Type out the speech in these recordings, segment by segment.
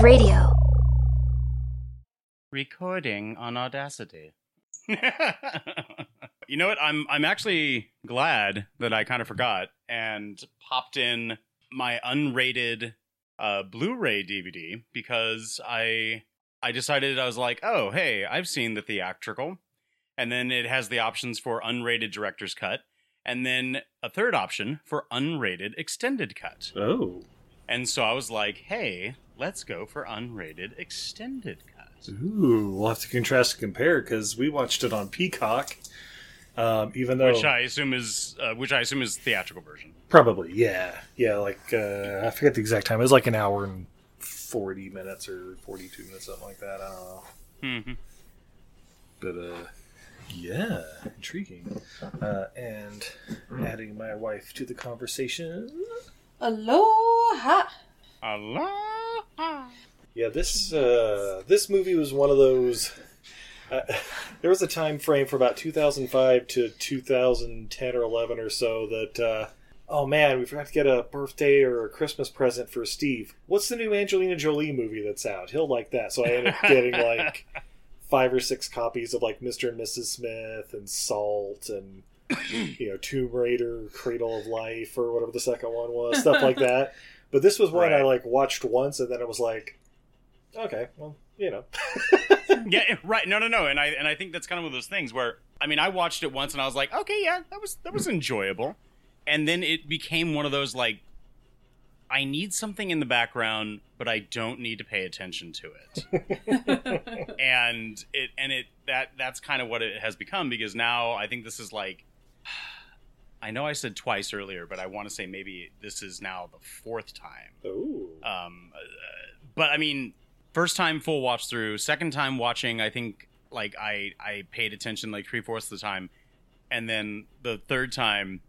of radio. Recording on Audacity. you know what? I'm I'm actually glad that I kind of forgot and popped in my unrated uh, Blu-ray DVD because I I decided I was like, oh hey, I've seen the theatrical, and then it has the options for unrated director's cut, and then a third option for unrated extended cut. Oh. And so I was like, hey, let's go for unrated extended cut. Ooh, we'll have to contrast and compare because we watched it on Peacock. Um, even though Which I assume is uh, which I assume is theatrical version. probably, yeah, yeah, like uh, I forget the exact time. It was like an hour and forty minutes or forty-two minutes, something like that. I don't know, Mm-hmm. but uh, yeah, intriguing. Uh, and adding my wife to the conversation. Aloha! Allah. Yeah, this uh, this movie was one of those. Uh, there was a time frame for about 2005 to 2010 or 11 or so that. Uh, oh man, we forgot to get a birthday or a Christmas present for Steve. What's the new Angelina Jolie movie that's out? He'll like that. So I ended up getting like five or six copies of like Mr. and Mrs. Smith and Salt and you know Tomb Raider, Cradle of Life or whatever the second one was, stuff like that. But this was one I like watched once and then it was like, okay, well, you know. yeah, right. No, no, no. And I and I think that's kind of one of those things where I mean, I watched it once and I was like, okay, yeah, that was that was hmm. enjoyable. And then it became one of those like I need something in the background, but I don't need to pay attention to it. and it and it that that's kind of what it has become because now I think this is like I know I said twice earlier, but I want to say maybe this is now the fourth time. Ooh. Um, uh, but I mean, first time full watch through, second time watching, I think like I I paid attention like three fourths of the time, and then the third time,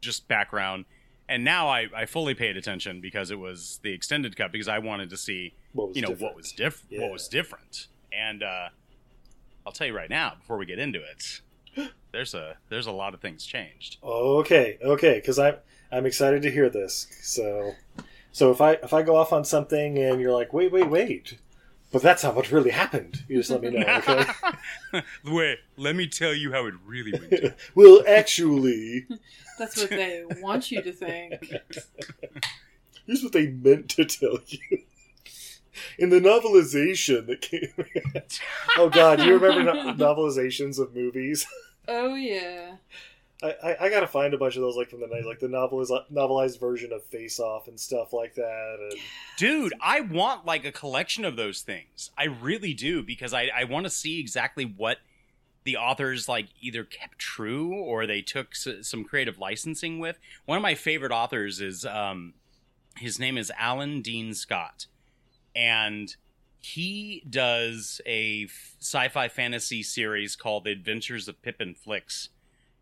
just background, and now I I fully paid attention because it was the extended cut because I wanted to see you know different? what was diff Yeah. what was different, and uh, I'll tell you right now before we get into it, there's a there's a lot of things changed. Okay, okay, because I'm I'm excited to hear this. So, so if I if I go off on something and you're like, wait, wait, wait, but that's not what really happened. You just let me know, okay? Wait, let me tell you how it really went. down. well, actually, That's what they want you to think. here's what they meant to tell you. In the novelization that came, oh god, you remember no- novelizations of movies? Oh yeah. I, I, I gotta find a bunch of those like from the night, like the noveliz- novelized version of Face Off and stuff like that. And Dude, I want like a collection of those things. I really do because I, I want to see exactly what the authors like either kept true or they took s- some creative licensing with. One of my favorite authors is um his name is Alan Dean Scott. And he does a f- sci-fi fantasy series called The Adventures of Pip and Flinx.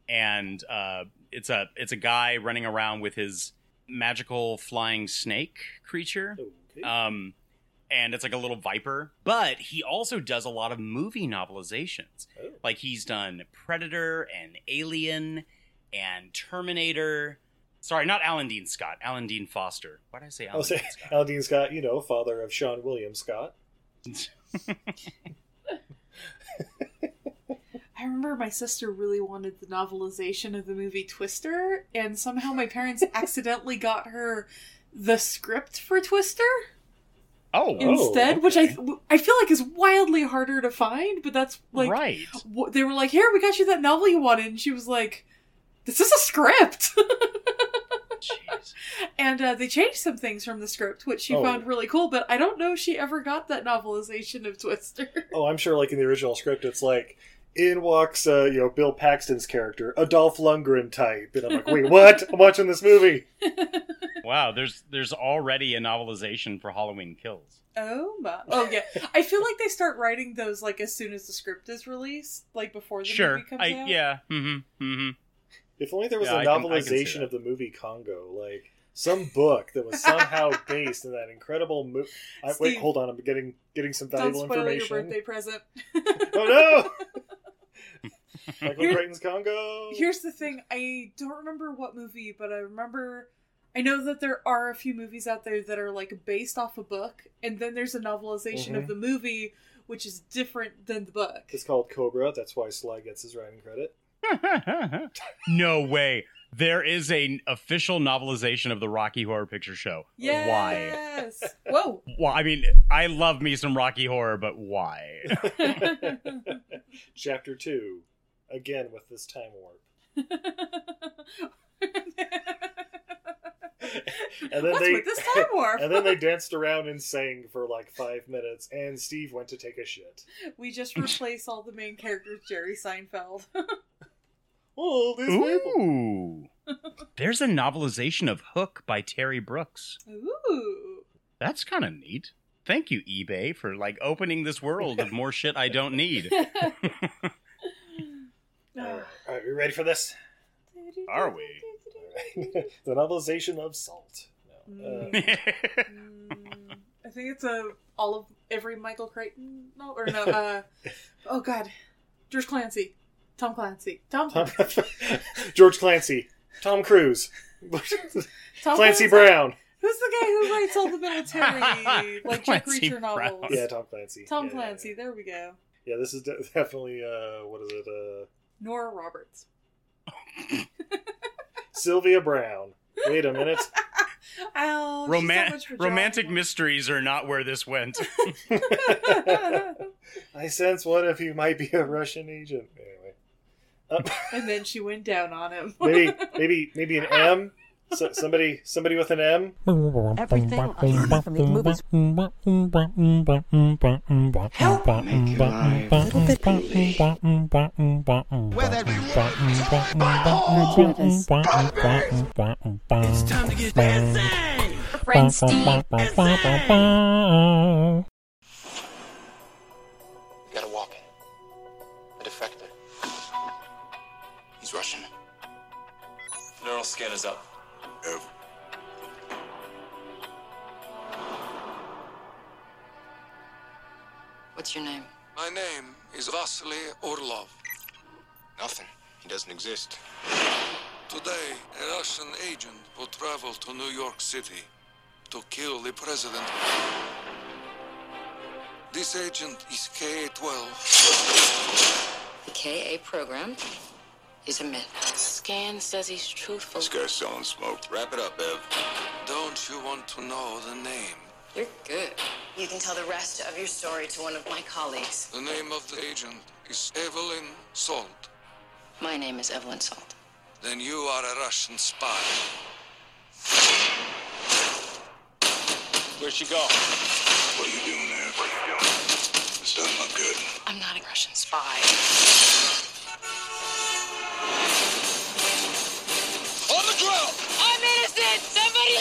And uh it's a it's a guy running around with his magical flying snake creature. okay. Um, and it's like a little viper. But he also does a lot of movie novelizations. Oh. Like he's done Predator and Alien and Terminator. Sorry, not Alan Dean Scott. Alan Dean Foster. Why did I say I'll Alan say Dean Scott? Alan Dean Scott, you know, father of Seann William Scott. I remember my sister really wanted the novelization of the movie Twister, and somehow my parents accidentally got her the script for Twister Oh, oh instead, which I I feel like is wildly harder to find. But that's like right. wh- they were like, "Here, we got you that novel you wanted," and she was like, "This is a script." Jeez. and uh, they changed some things from the script, which she Oh. found really cool. But I don't know if she ever got that novelization of Twister. Oh, I'm sure, like in the original script, it's like in walks, uh, you know, Bill Paxton's character, a Dolph Lundgren type, and I'm like, wait, what? I'm watching this movie. Wow, there's there's already a novelization for Halloween Kills. Oh my! Oh yeah, I feel like they start writing those like as soon as the script is released, like before the Sure. movie comes I out. yeah. Mm-hmm. Mm-hmm. If only there was Yeah, a I can- can novelization of the movie Congo, like some book that was somehow based in that incredible movie. Wait, hold on, I'm getting getting some valuable Don't valuable spoil your birthday present. Oh no! Michael Here- Crichton's Congo. Here's the thing: I don't remember what movie, but I remember I know that there are a few movies out there that are like based off a book, and then there's a novelization of Mhm. the movie which is different than the book. It's called Cobra. That's why Sly gets his writing credit. No way. There is an official novelization of the Rocky Horror Picture Show. Yes. Why? Whoa. Well, I mean, I love me some Rocky Horror, but why? Chapter two, again with this time warp. And then What's they with this time warp? and then they danced around and sang for like five minutes. And Steve went to take a shit. we just replace all the main characters Jerry Seinfeld. Oh, these people. Ooh. There's a novelization of Hook by Terry Brooks. Ooh. That's kind of neat. Thank you, eBay, for like opening this world of more shit I don't need. All right, all right, we ready for this? Are we? The novelization of Salt. No. Uh, Mm, I think it's a all of every Michael Crichton. No, or no. Uh, oh God, George Clancy, Tom Clancy, Tom, Tom, George Clancy, Tom Cruise, Tom Clancy Brown. Who's the guy who writes all the military like Jack Clancy Reacher Brown. novels? Yeah, Tom Clancy. Tom Yeah, yeah, Clancy. Yeah, There we go. Yeah, this is de- definitely uh, what is it? Uh, Nora Roberts. Sylvia Browne. Wait a minute. Oh, she's Roman- so much for romantic drama. mysteries are not where this went. I sense one of you might be a Russian agent. Anyway, uh, and then she went down on him. maybe maybe maybe an M. So, somebody somebody with an M. Everything I learned from these movies. Help make life a little bit Where that It's time to get dancing. friend He's Russian. Neural scan is up. What's your name? My name is Vasily Orlov. Nothing. He doesn't exist. Today, a Russian agent will travel to New York City to kill the president. This agent is KA-12. The KA program is a myth. Scan says he's truthful. This guy's selling smoke. Wrap it up, Ev. Don't you want to know the name? You're good. You can tell the rest of your story to one of my colleagues. The name of the agent is Evelyn Salt. My name is Evelyn Salt. Then you are a Russian spy. Where'd she go? What are you doing there? What are you doing? This doesn't look good. I'm not a Russian spy.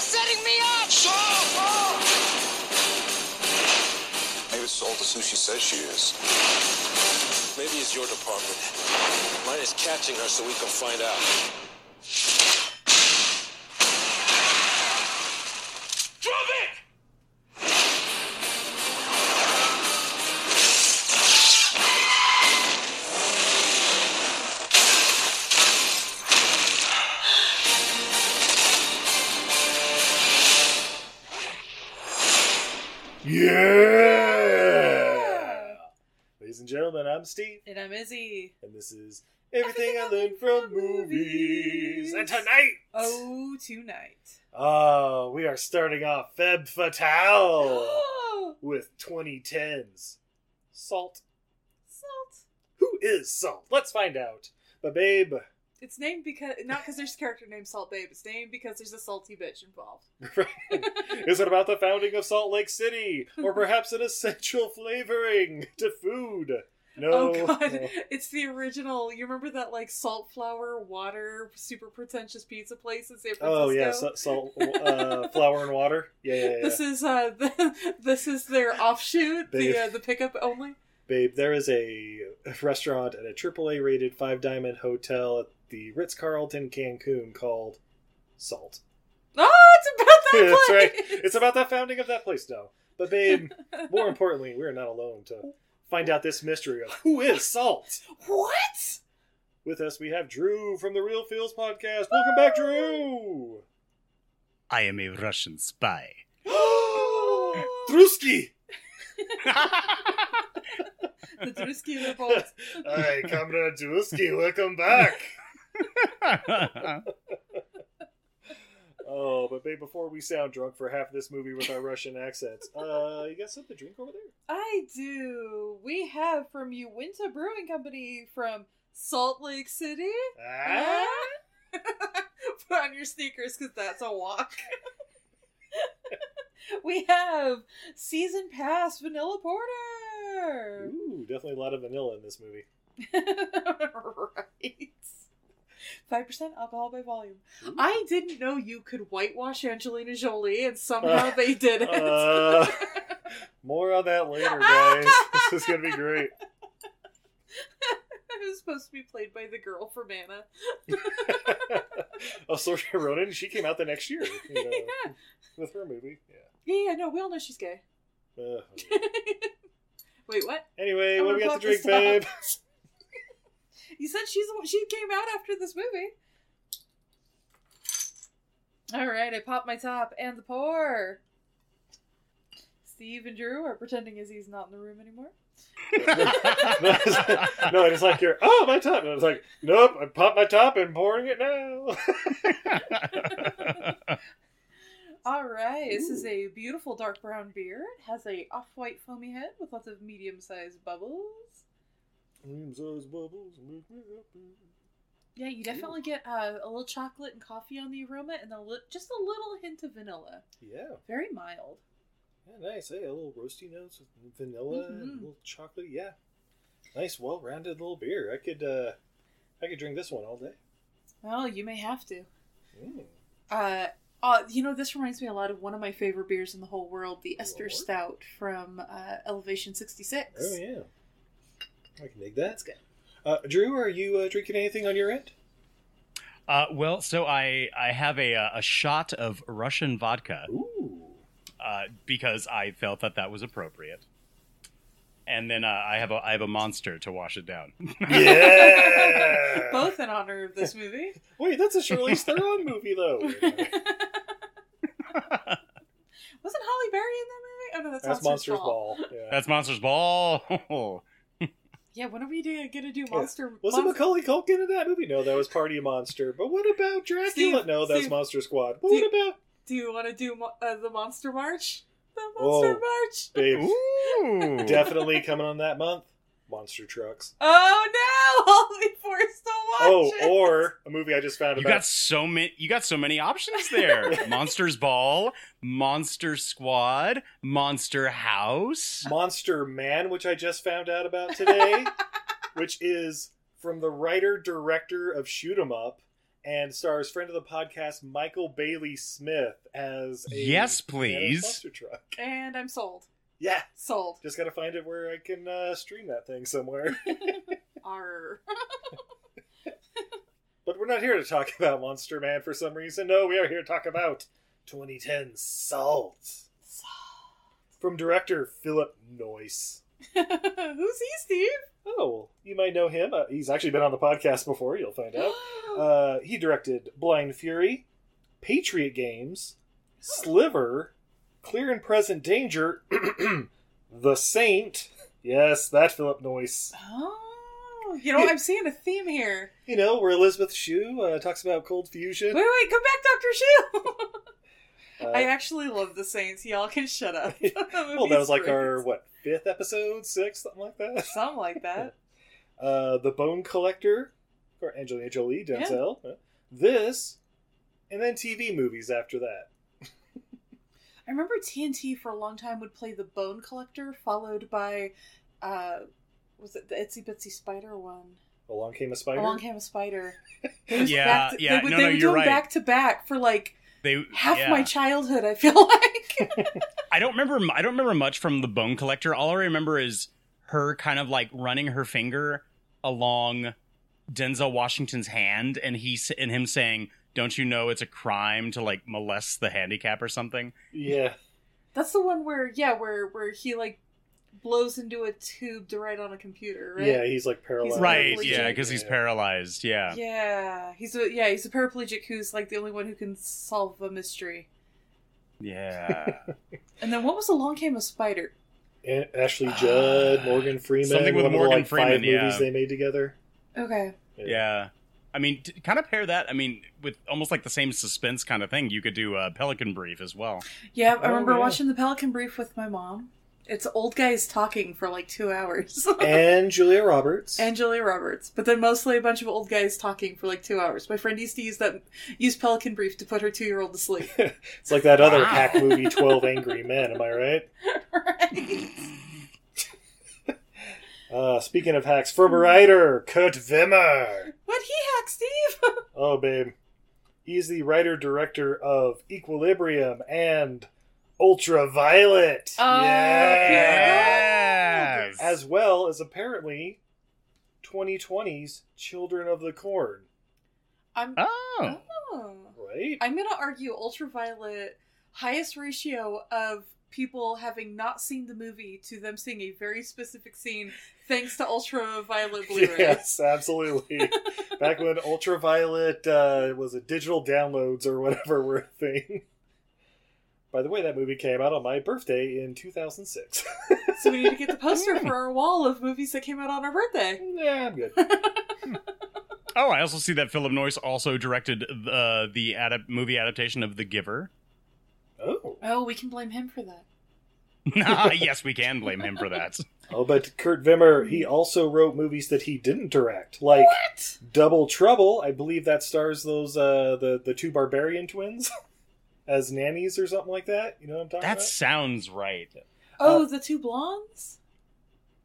Setting me up! Maybe it's all the sushi says she is. Maybe it's your department. Mine is catching her so we can find out. Ladies and gentlemen, I'm Steve, And I'm Izzy. and this is everything I learned from movies. And tonight, Oh, tonight. oh, we are starting off Feb Fatale with 2010s. Salt. Salt. Who is Salt? Let's find out. But babe, It's named because not because there's a character named Salt Babe. It's named because there's a salty bitch involved. Right. is it about the founding of Salt Lake City, or perhaps an essential flavoring to food? No. oh god, no. it's the original. You remember that like salt flour water super pretentious pizza place in San Francisco? Oh yeah, sa- salt, uh, flour and water. Yeah, yeah, yeah. This is uh the, this is their offshoot, Babe. the uh, the pickup only. Babe, there is a restaurant at a AAA rated five diamond hotel at the Ritz Carlton Cancun called Salt. Oh, it's about that That's place. right. It's about the founding of that place now. But babe, more importantly, we're not alone to find out this mystery of who is Salt. what? With us, we have Drew from the Real Feels podcast. Welcome back, Drew. I am a Russian spy. Drusky! the Drusky revolt. Hi, Comrade Drusky, welcome back! Oh, but babe, before we sound drunk for half this movie with our Russian accents, uh, you got something to drink over there? I do. We have from Uinta Brewing Company from Salt Lake City. Ah? Put on your sneakers because that's a walk. we have Season Pass Vanilla Porter. Ooh, definitely a lot of vanilla in this movie. right. Five percent alcohol by volume. I didn't know you could whitewash Angelina Jolie, and somehow they did it. Uh, more on that later, guys. this is gonna be great. it was supposed to be played by the girl from Anna. oh, Saoirse Ronan, she came out the next year, you know, Yeah. with her movie. Yeah. Yeah, yeah, no, we all know she's gay. Uh, Wait, what? anyway, I'm what do we got to drink, babe? You said she's she came out after this movie. All right, I popped my top and the pour. Steve and Drew are pretending as he's not in the room anymore. no, it's, no, it's like you're, oh, my top. And I was like, nope, I popped my top and pouring it now. All right, this is a beautiful dark brown beer. It has a off-white foamy head with lots of medium-sized bubbles. Those bubbles make me happy. Yeah, you definitely get uh, a little chocolate and coffee on the aroma, and a li- just a little hint of vanilla. Yeah. Very mild. Yeah, nice. Hey, a little roasty notes with vanilla and a Mhm. little chocolate. Yeah, nice, well-rounded little beer. I could, uh, I could drink this one all day. Well, you may have to. Mm. Uh, uh, you know, this reminds me a lot of one of my favorite beers in the whole world, the Esther Lord. Stout from uh, Elevation 66. Oh yeah, I can dig that. That's good. Uh, Drew, are you uh, drinking anything on your end? Uh, well, so I I have a uh, a shot of Russian vodka Ooh, uh, because I felt that that was appropriate, and then uh, I have a I have a monster to wash it down. yeah. Both in honor of this movie. Wait, that's a Charlize Theron movie, though. Wait a minute. Wasn't Halle Berry in that movie? Oh no, that's, That's Monsters, Monsters Ball. Ball. Yeah. That's Monsters Ball. Yeah, when are we gonna do Monster? Was it Monster- Macaulay Culkin in that movie? No, that was Party Monster. But what about Dracula? Steve, no, that's Steve, Monster Squad. But Steve- what about Do you want to do uh, the Monster March? The Monster Oh. March. Babe? Ooh. Definitely coming on that month. Monster Trucks. Oh no! I'll be forced to watch Oh, it. or a movie I just found You about. got so many. You got so many options there. Monsters Ball, Monster Squad, Monster House. Monster Man, which I just found out about today, which is from the writer director of Shoot 'Em Up and stars friend of the podcast Michael Bailey Smith as a Yes, man in a please. monster truck. And I'm sold. Yeah, Sold. just gotta find it where I can uh, stream that thing somewhere. Arr. but we're not here to talk about Monster Man for some reason. No, we are here to talk about 2010 Salt Salt. from director Philip Noyce. Who's he, Steve? Oh, you might know him. Uh, he's actually been on the podcast before. You'll find out. Uh, he directed Blind Fury, Patriot Games, Sliver, Clear and Present Danger, The Saint. Yes, that Philip Noyce. oh, you know, I'm seeing a theme here. You know, where Elizabeth Shue uh, talks about cold fusion. Wait, wait, come back, Doctor Shue! Uh, I actually love the Saints. Y'all can shut up. well, that was like our, what, fifth episode? Sixth? Something like that? something like that. Uh, the Bone Collector, or Angelina Jolie, Denzel. Uh, This, and then TV movies after that. I remember TNT for a long time would play the Bone Collector, followed by, uh, was it the Itsy Bitsy Spider one? Along Came a Spider. Along Came a Spider. Yeah, to, yeah, They would, no, they no, would you're do 'em right. back to back for like They half yeah. my childhood. I feel like. I don't remember. I don't remember much from the Bone Collector. All I remember is her kind of like running her finger along Denzel Washington's hand, and he and him saying, "Don't you know it's a crime to like molest the handicap or something?" Yeah. That's the one where yeah, where where he like blows into a tube to write on a computer, right? Yeah, he's like paralyzed. Right? Yeah, because he's Yeah. paralyzed. Yeah. Yeah, he's a yeah, he's a paraplegic who's like the only one who can solve a mystery. Yeah. And then what was Along Came a Spider? And Ashley Judd, uh, Morgan Freeman, Something with one of the, Morgan like, Freeman, five movies they made together. Okay. yeah. I mean, to kind of pair that. I mean, with almost like the same suspense kind of thing, you could do uh, Pelican Brief as well. Yeah, I Oh, remember yeah. watching the Pelican Brief with my mom. It's old guys talking for like two hours. and Julia Roberts. and Julia Roberts, but then mostly a bunch of old guys talking for like two hours. My friend used to use that use Pelican Brief to put her two year old to sleep. it's like that other Wow. hack movie, Twelve Angry Men. Am I right? right. Uh, speaking of hacks, from a writer, Kurt Wimmer. What he hack, Steve? Oh, babe. He's the writer director of Equilibrium and Ultraviolet. Oh, Yes. As well as apparently 2020's Children of the Corn. I'm. Oh. Oh. Right? I'm gonna argue Ultraviolet highest ratio of people having not seen the movie to them seeing a very specific scene thanks to Ultraviolet Blu-ray. Yes, absolutely. Back when Ultraviolet uh, was a digital downloads or whatever were a thing. By the way, that movie came out on my birthday in 2006. So we need to get the poster for our wall of movies that came out on our birthday. yeah, I'm good. Oh, I also see that Philip Noyce also directed uh, the adap- movie adaptation of The Giver. Oh. Oh, we can blame him for that. yes, we can blame him for that. Oh, but Kurt Wimmer, he also wrote movies that he didn't direct, like What? Double Trouble. I believe that stars those uh, the the two barbarian twins as nannies or something like that. You know what I'm talking That about? That sounds right. Oh, the two blondes?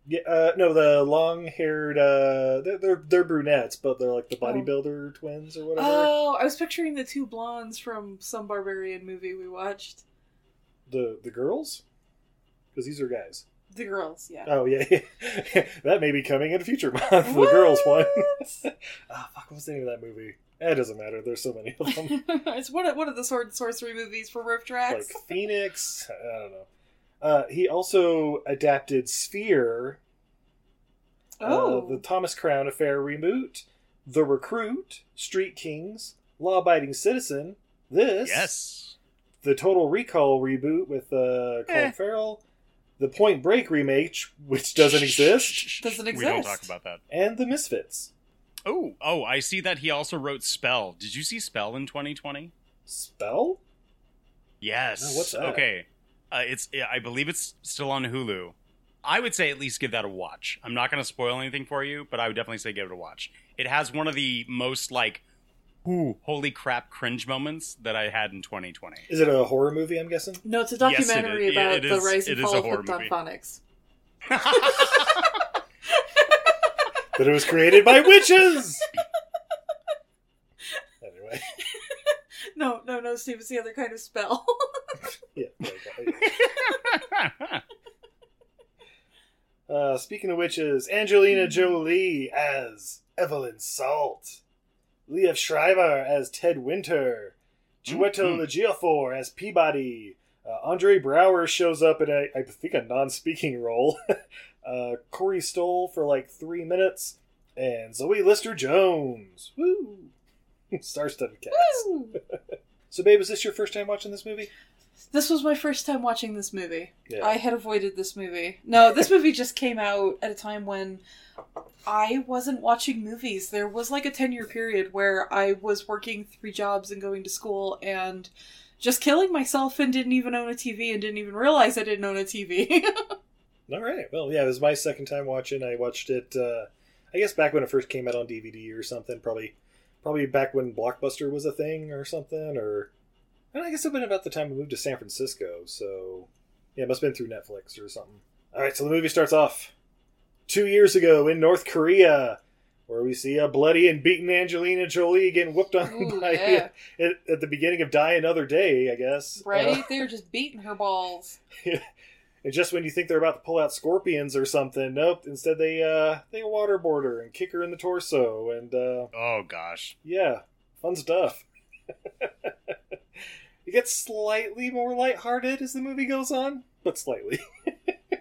Yeah, uh, no, the long-haired. Uh, they're, they're they're brunettes, but they're like the Oh. bodybuilder twins or whatever. Oh, I was picturing the two blondes from some barbarian movie we watched. The the girls, because these are guys. The girls, yeah. Oh yeah, that may be coming in a future month. the girls one. Ah, fuck, what's the name of that movie? Eh, It doesn't matter. There's so many of them. it's one of, one of the sword and sorcery movies for Riff like Tracks. Phoenix. I don't know. Uh, he also adapted Sphere, oh. uh, the Thomas Crown Affair reboot, The Recruit, Street Kings, Law Abiding Citizen, this, Yes. The Total Recall reboot with uh, Colin Eh. Farrell, the Point Break remake, which doesn't exist, Doesn't exist. We don't talk about that. and The Misfits. Oh, oh, I see that he also wrote Spell. Did you see Spell in 2020? Spell? Yes. No, what's that? Okay. Uh, it's I believe it's still on Hulu. I would say at least give that a watch. I'm not going to spoil anything for you, but I would definitely say give it a watch. It has one of the most like, ooh, holy crap, cringe moments that I had in 2020. Is it a horror movie? I'm guessing. No, it's a Yes, it documentary about it the rise and fall of horror Krypton That it was created by witches. anyway, No, no, no, Steve, it's the other kind of spell. yeah. like, Uh, speaking of witches, Angelina Jolie as Evelyn Salt, Liev Schreiber as Ted Winter, Chiwetel Mhm. Ejiofor as Peabody. Uh, Andre Braugher shows up in a, I think, a non-speaking role. uh, Corey Stoll for like three minutes, and Zoe Lister Jones. Woo! Star-studded cast. Woo! So, babe, is this your first time watching this movie? this was my first time watching this movie. Yeah. I had avoided this movie. No, this movie just came out at a time when I wasn't watching movies. There was like a 10 year period where I was working three jobs and going to school and just killing myself and didn't even own a TV and didn't even realize I didn't own a TV. All right. Well, yeah, it was my second time watching. I watched it. Uh, I guess back when it first came out on DVD or something. Probably, probably back when Blockbuster was a thing or something. Or and I guess it'd been about the time we moved to San Francisco. So yeah, it must have been through Netflix or something. All right. So the movie starts off two years ago in North Korea, where we see a bloody and beaten Angelina Jolie getting whooped on Ooh, by yeah. at, at the beginning of Die Another Day. I guess right? Uh, they're just beating her balls. And just when you think they're about to pull out scorpions or something, nope. Instead, they uh they waterboard her and kick her in the torso, and uh oh gosh. yeah, fun stuff. it gets slightly more lighthearted as the movie goes on, but slightly.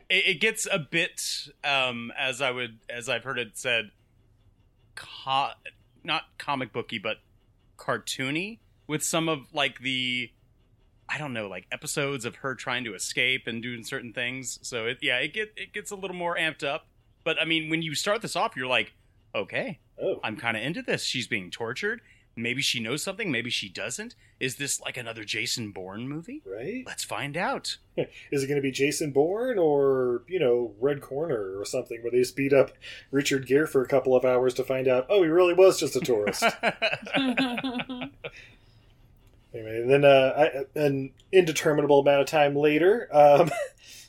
It, it gets a bit, um, as I would, as I've heard it said, co- not comic booky, but cartoony with some of like the I don't know, like episodes of her trying to escape and doing certain things. So it, yeah, it get it gets a little more amped up. But I mean, when you start this off, you're like, okay, Oh, I'm kind of into this. She's being tortured. Maybe she knows something. Maybe she doesn't. Is this like another Jason Bourne movie? right. Let's find out. Is it going to be Jason Bourne or you know Red Corner or something where they just beat up Richard Gere for a couple of hours to find out? Oh, he really was just a tourist. Anyway, and then uh, I, an indeterminable amount of time later, um,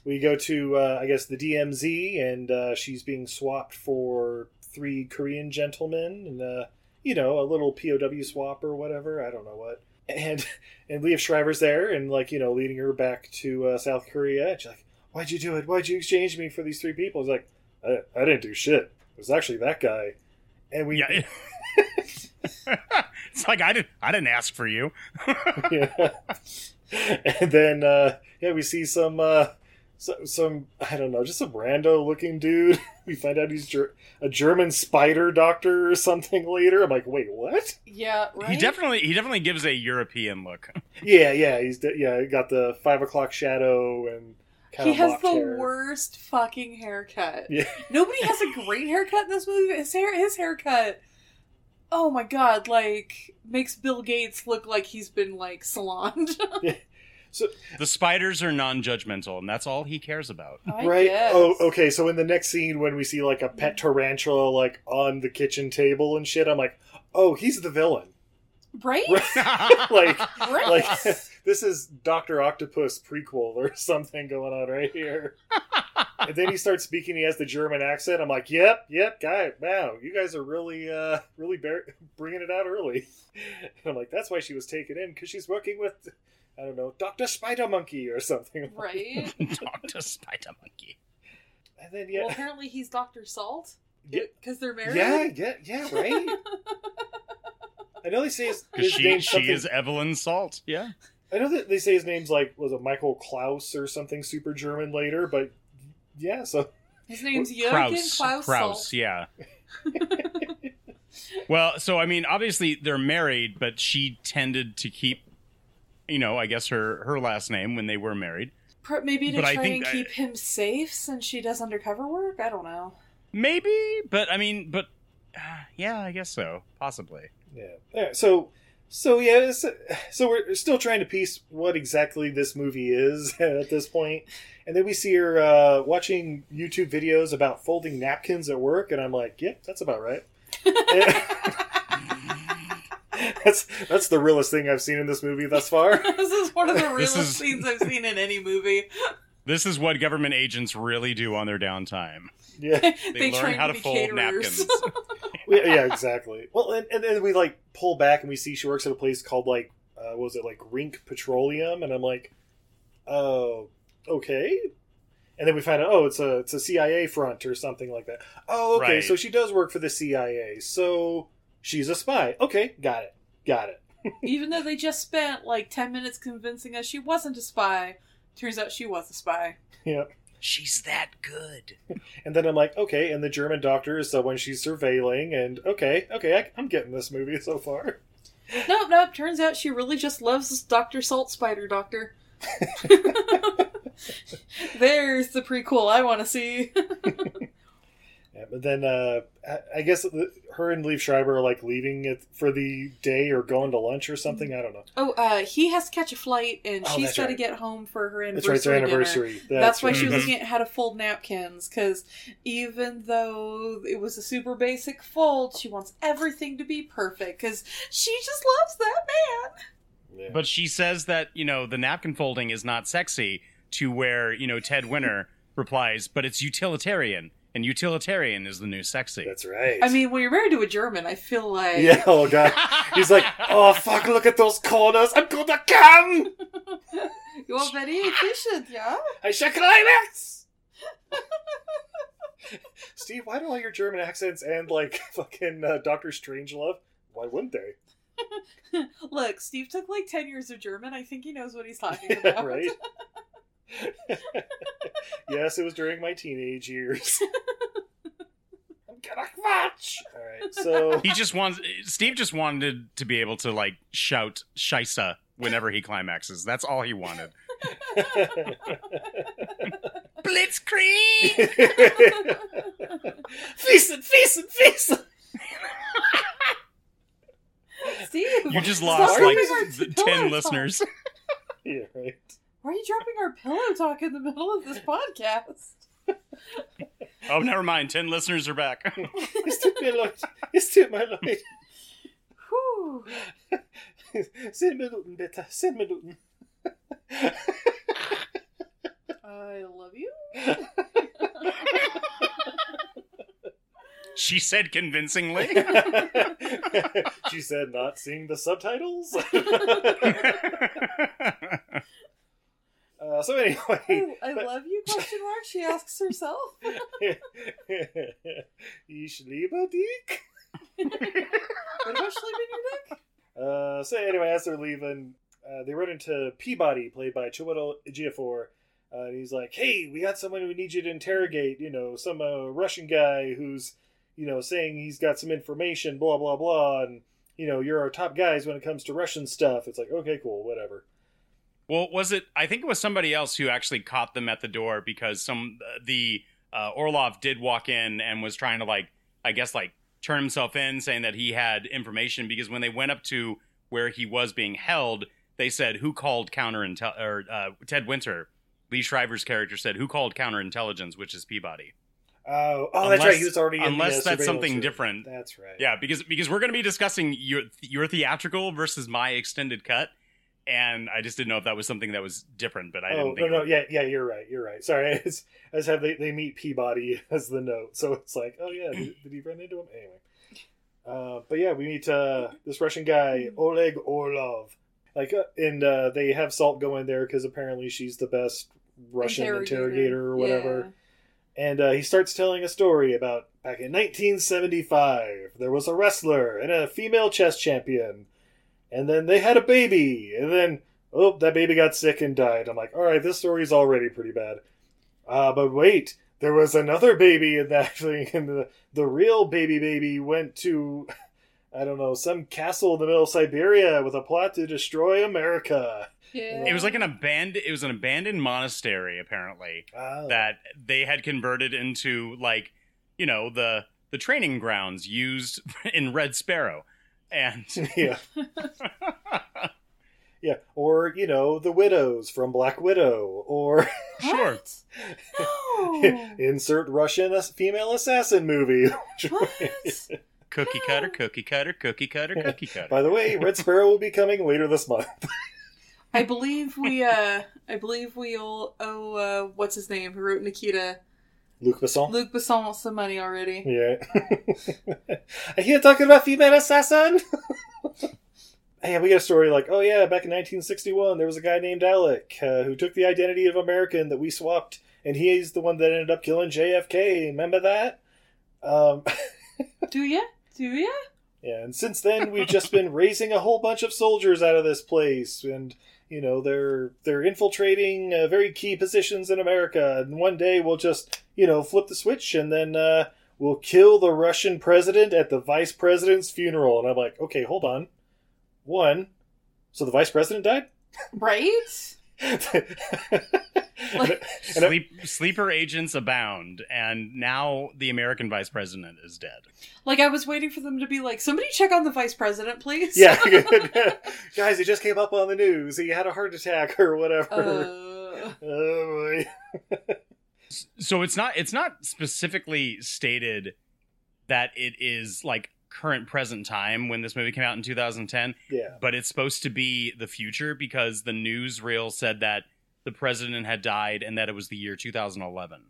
we go to uh, I guess the DMZ, and uh, she's being swapped for three Korean gentlemen, and uh, you know a little POW swap or whatever. I don't know what. And and Liev Schreiber's there, and like you know leading her back to uh, South Korea. And she's like, "Why'd you do it? Why'd you exchange me for these three people?" He's like, "I, I didn't do shit. It was actually that guy." And we yeah. it's like I didn't I didn't ask for you. yeah. And then uh, yeah, we see some uh, so, some I don't know, just some rando looking dude. We find out he's ger- a German spider doctor or something later. I'm like, wait, what? yeah, right. He definitely he definitely gives a European look. Yeah, yeah, he's de- yeah, got the five o'clock shadow and kind He has the hair. worst fucking haircut. Yeah, Nobody has a great haircut in this movie. His hair, his haircut. Oh my god! Like makes Bill Gates look like he's been like saloned. The spiders are non-judgmental, and that's all he cares about. I right. guess. Oh, okay. So in the next scene, when we see like a pet tarantula like on the kitchen table and shit, I'm like, oh, he's the villain. Right? like, Right. like this is Doctor Octopus prequel or something going on right here. and then he starts speaking. He has the German accent. I'm like, yep, yep, guy, wow, you guys are really, uh, really bear- bringing it out early. And I'm like, that's why she was taken in because she's working with, I don't know, Doctor Spider Monkey or something. Right. Doctor Spider Monkey. And then yeah, Well, apparently he's Doctor Salt yeah, because they're married. yeah, yeah, yeah, right. I know they say his, Because his she name's she something. is Evelyn Salt. Yeah. I know that they say his name's like was it Michael Klaus or something super German later, but yeah. So His name's Jürgen Kraus. Klaus, Kraus, Salt. yeah. well, so I mean, obviously they're married, but she tended to keep, you know, I guess her her last name when they were married. Maybe to But I try think and I- keep him safe since she does undercover work. I don't know. Maybe, but I mean, but uh, yeah, I guess so, possibly. yeah. Yeah, So so yeah. So we're still trying to piece what exactly this movie is at this point, and then we see her uh, watching YouTube videos about folding napkins at work, and I'm like, yep, that's about right. that's that's the realest thing I've seen in this movie thus far. this is one of the realest is- scenes I've seen in any movie. This is what government agents really do on their downtime. Yeah. They, learn how to be fold caterers. napkins. yeah, yeah, exactly. Well, and, and then we like pull back and we see she works at a place called like, uh, what was it like Rink Petroleum? And I'm like, oh, okay. And then we find out, oh, it's a it's a CIA front or something like that. Oh, okay, Right. so she does work for the CIA. So she's a spy. Okay, got it, got it. Even though they just spent like 10 minutes convincing us she wasn't a spy, turns out she was a spy. Yeah. She's that good. And then I'm like, okay, and the German doctor is someone she's surveilling, and okay, okay, I, I'm getting this movie so far. Nope, nope, turns out she really just loves Dr. Salt Spider Doctor. There's the prequel I want to see. Yeah, but then uh, I- I guess her and Liev Schreiber are like leaving it for the day or going to lunch or something. I don't know. oh, uh, he has to catch a flight and Oh, she's that's got to get home for her That's anniversary. right, it's their anniversary. That's, why she was right. looking at how to fold napkins because even though it was a super basic fold, she wants everything to be perfect because she just loves that man. Yeah. But she says that, you know, the napkin folding is not sexy, to where, you know, Ted Winter replies, but it's utilitarian, and utilitarian is the new sexy. That's right. I mean, when you're married to a German, I feel like yeah. Oh god. He's like, oh fuck! Look at those corners. I'm gonna come. you're very efficient, yeah. I shall climax. Steve, why do all your German accents and like fucking uh, Doctor Strangelove? Why wouldn't they? Look, Steve took like 10 years of German. I think he knows what he's talking about. right? yes, it was during my teenage years. I'm gonna watch. All right, so He just wants, Steve just wanted to be able to, like, shout "Shisa" whenever he climaxes. That's all he wanted. Blitzkrieg. feasting, feasting, feasting. Steve, You just lost like dropping our th- pillow ten listeners. Yeah, right. Why are you dropping our pillow talk in the middle of this podcast? Oh, never mind. Ten listeners are back. It's too my lord. It's too my lord. Whew. Send me Luton, bitte. Send me Luton. I love you. she said convincingly. she said, not seeing the subtitles. Uh, so anyway, I, I love you? Question mark. She asks herself. ich liebe dich. What about sleeping your dick? Uh, so anyway, as they're leaving, uh, they run into Peabody, played by Chiwetel Ejiofor. Uh, and he's like, "Hey, we got someone we need you to interrogate. You know, some uh, Russian guy who's, you know, saying he's got some information. Blah blah blah. And you know, you're our top guys when it comes to Russian stuff. It's like, okay, cool, whatever. Well, was it? I think it was somebody else who actually caught them at the door because some the uh, Orlov did walk in and was trying to like, I guess like turn himself in, saying that he had information because when they went up to where he was being held, they said who called counterintel or uh, Ted Winter. Liev Schreiber's character said, "Who called counterintelligence?" Which is Peabody. Oh, oh, that's right. He was already in the, uh, unless that's something room. different. That's right. Yeah, because because we're going to be discussing your your theatrical versus my extended cut, and I just didn't know if that was something that was different. But I oh didn't no, think. no, it- yeah, yeah. You're right. You're right. Sorry, it's, I just have they, they meet Peabody as the note, so it's like, oh yeah, did, did he run into him anyway? Uh, but yeah, we meet uh, this Russian guy Oleg Orlov. Like, uh, and uh, they have Salt go in there because apparently she's the best Russian interrogator, or whatever. And uh, he starts telling a story about back in 1975, there was a wrestler and a female chess champion, and then they had a baby, and then oh, that baby got sick and died. I'm like, all right, this story's already pretty bad. Uh, but wait, there was another baby in that thing, and the the real baby baby went to. I don't know, some castle in the middle of Siberia with a plot to destroy America. Yeah. It was like an abandoned. It was an abandoned monastery, apparently, Oh. that they had converted into like, you know, the the training grounds used in Red Sparrow, and yeah. Yeah, or you know, the widows from Black Widow, or sure, No. insert Russian female assassin movie. What? cookie cutter, cookie cutter, cookie cutter, cookie cutter. By the way, Red Sparrow will be coming later this month. I believe we uh I believe we'll owe uh what's his name who wrote Nikita Luc Besson. Luc Besson wants some money already. Yeah. I hear talking about female assassin. yeah, we get a story like, oh yeah, back in 1961, there was a guy named Alec uh, who took the identity of American that we swapped, and he's the one that ended up killing JFK. Remember that? Um, Do ya? Do ya? Yeah, and since then we've just been raising a whole bunch of soldiers out of this place, and you know they're they're infiltrating uh, very key positions in America. And one day we'll just you know flip the switch, and then uh, we'll kill the Russian president at the vice president's funeral. And I'm like, okay, hold on, one. So the vice president died. Right? Like- And I- Sleep, sleeper agents abound, and now the American vice president is dead. Like I was waiting for them to be like, somebody check on the vice president, please. yeah, guys, he just came up on the news. He had a heart attack or whatever. uh, oh boy. So it's not it's not specifically stated that it is like current present time when this movie came out in 2010, Yeah. but it's supposed to be the future because the newsreel said that the president had died and that it was the year 2011.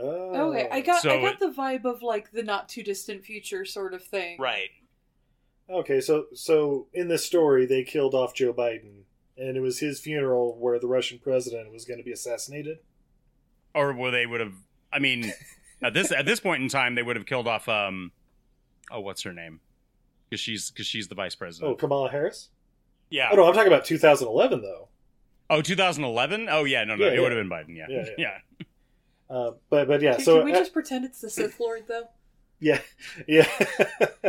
Oh. okay, I got So I got it- the vibe of like the not too distant future sort of thing. Right. Okay, so so in this story, they killed off Joe Biden, and it was his funeral where the Russian president was going to be assassinated. Or well, they would have. I mean, at this at this point in time, they would have killed off. Um, oh, what's her name? Because she's because she's the vice president. Oh. Kamala Harris. yeah. Oh no, I'm talking about 2011 though. Oh, 2011. Oh yeah, no, no, Yeah, it yeah. would have been Biden. Yeah, Yeah, yeah. yeah. Uh, but but yeah, Can, so can we uh, just pretend it's the Sith Lord though? Yeah, yeah.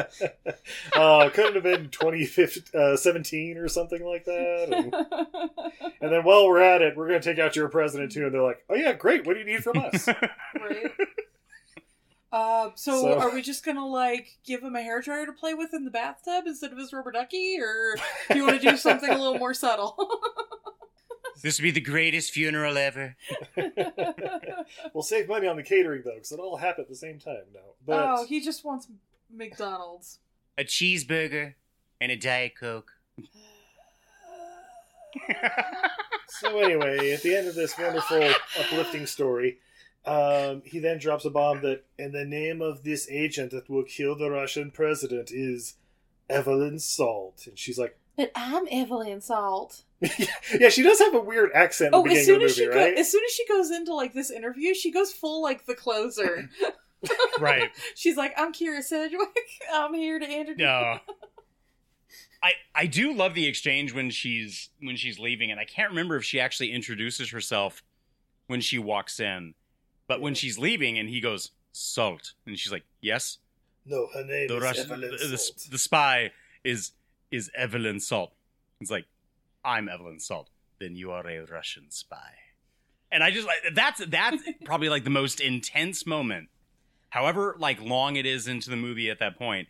uh, couldn't have been 2017 or something like that. And, and then while we're at it, we're going to take out your president too. And they're like, oh, yeah, great. What do you need from us? right. Uh, so, So- are we just gonna like give him a hair dryer to play with in the bathtub instead of his rubber ducky, or do you want to do something a little more subtle? This would be the greatest funeral ever. we'll save money on the catering, though, because it all happened at the same time now. But oh, he just wants McDonald's. A cheeseburger and a Diet Coke. So anyway, at the end of this wonderful, uplifting story, um, he then drops a bomb that, in the name of this agent that will kill the Russian president, is Evelyn Salt, and she's like, But I'm Evelyn Salt. yeah, she does have a weird accent. In Oh, the as soon of the as she movie, go, as soon as she goes into like this interview, she goes full like the closer. right. She's like, "I'm Kyra Sedgwick. I'm here to introduce." No. I I do love the exchange when she's when she's leaving, and I can't remember if she actually introduces herself when she walks in, but when she's leaving, and he goes salt, and she's like, "Yes." no, her name The is Russian, Evelyn the, the, Salt. the spy is is Evelyn Salt. It's like, I'm Evelyn Salt. Then you are a Russian spy. And I just like that's that's probably like the most intense moment. However, like long it is into the movie at that point,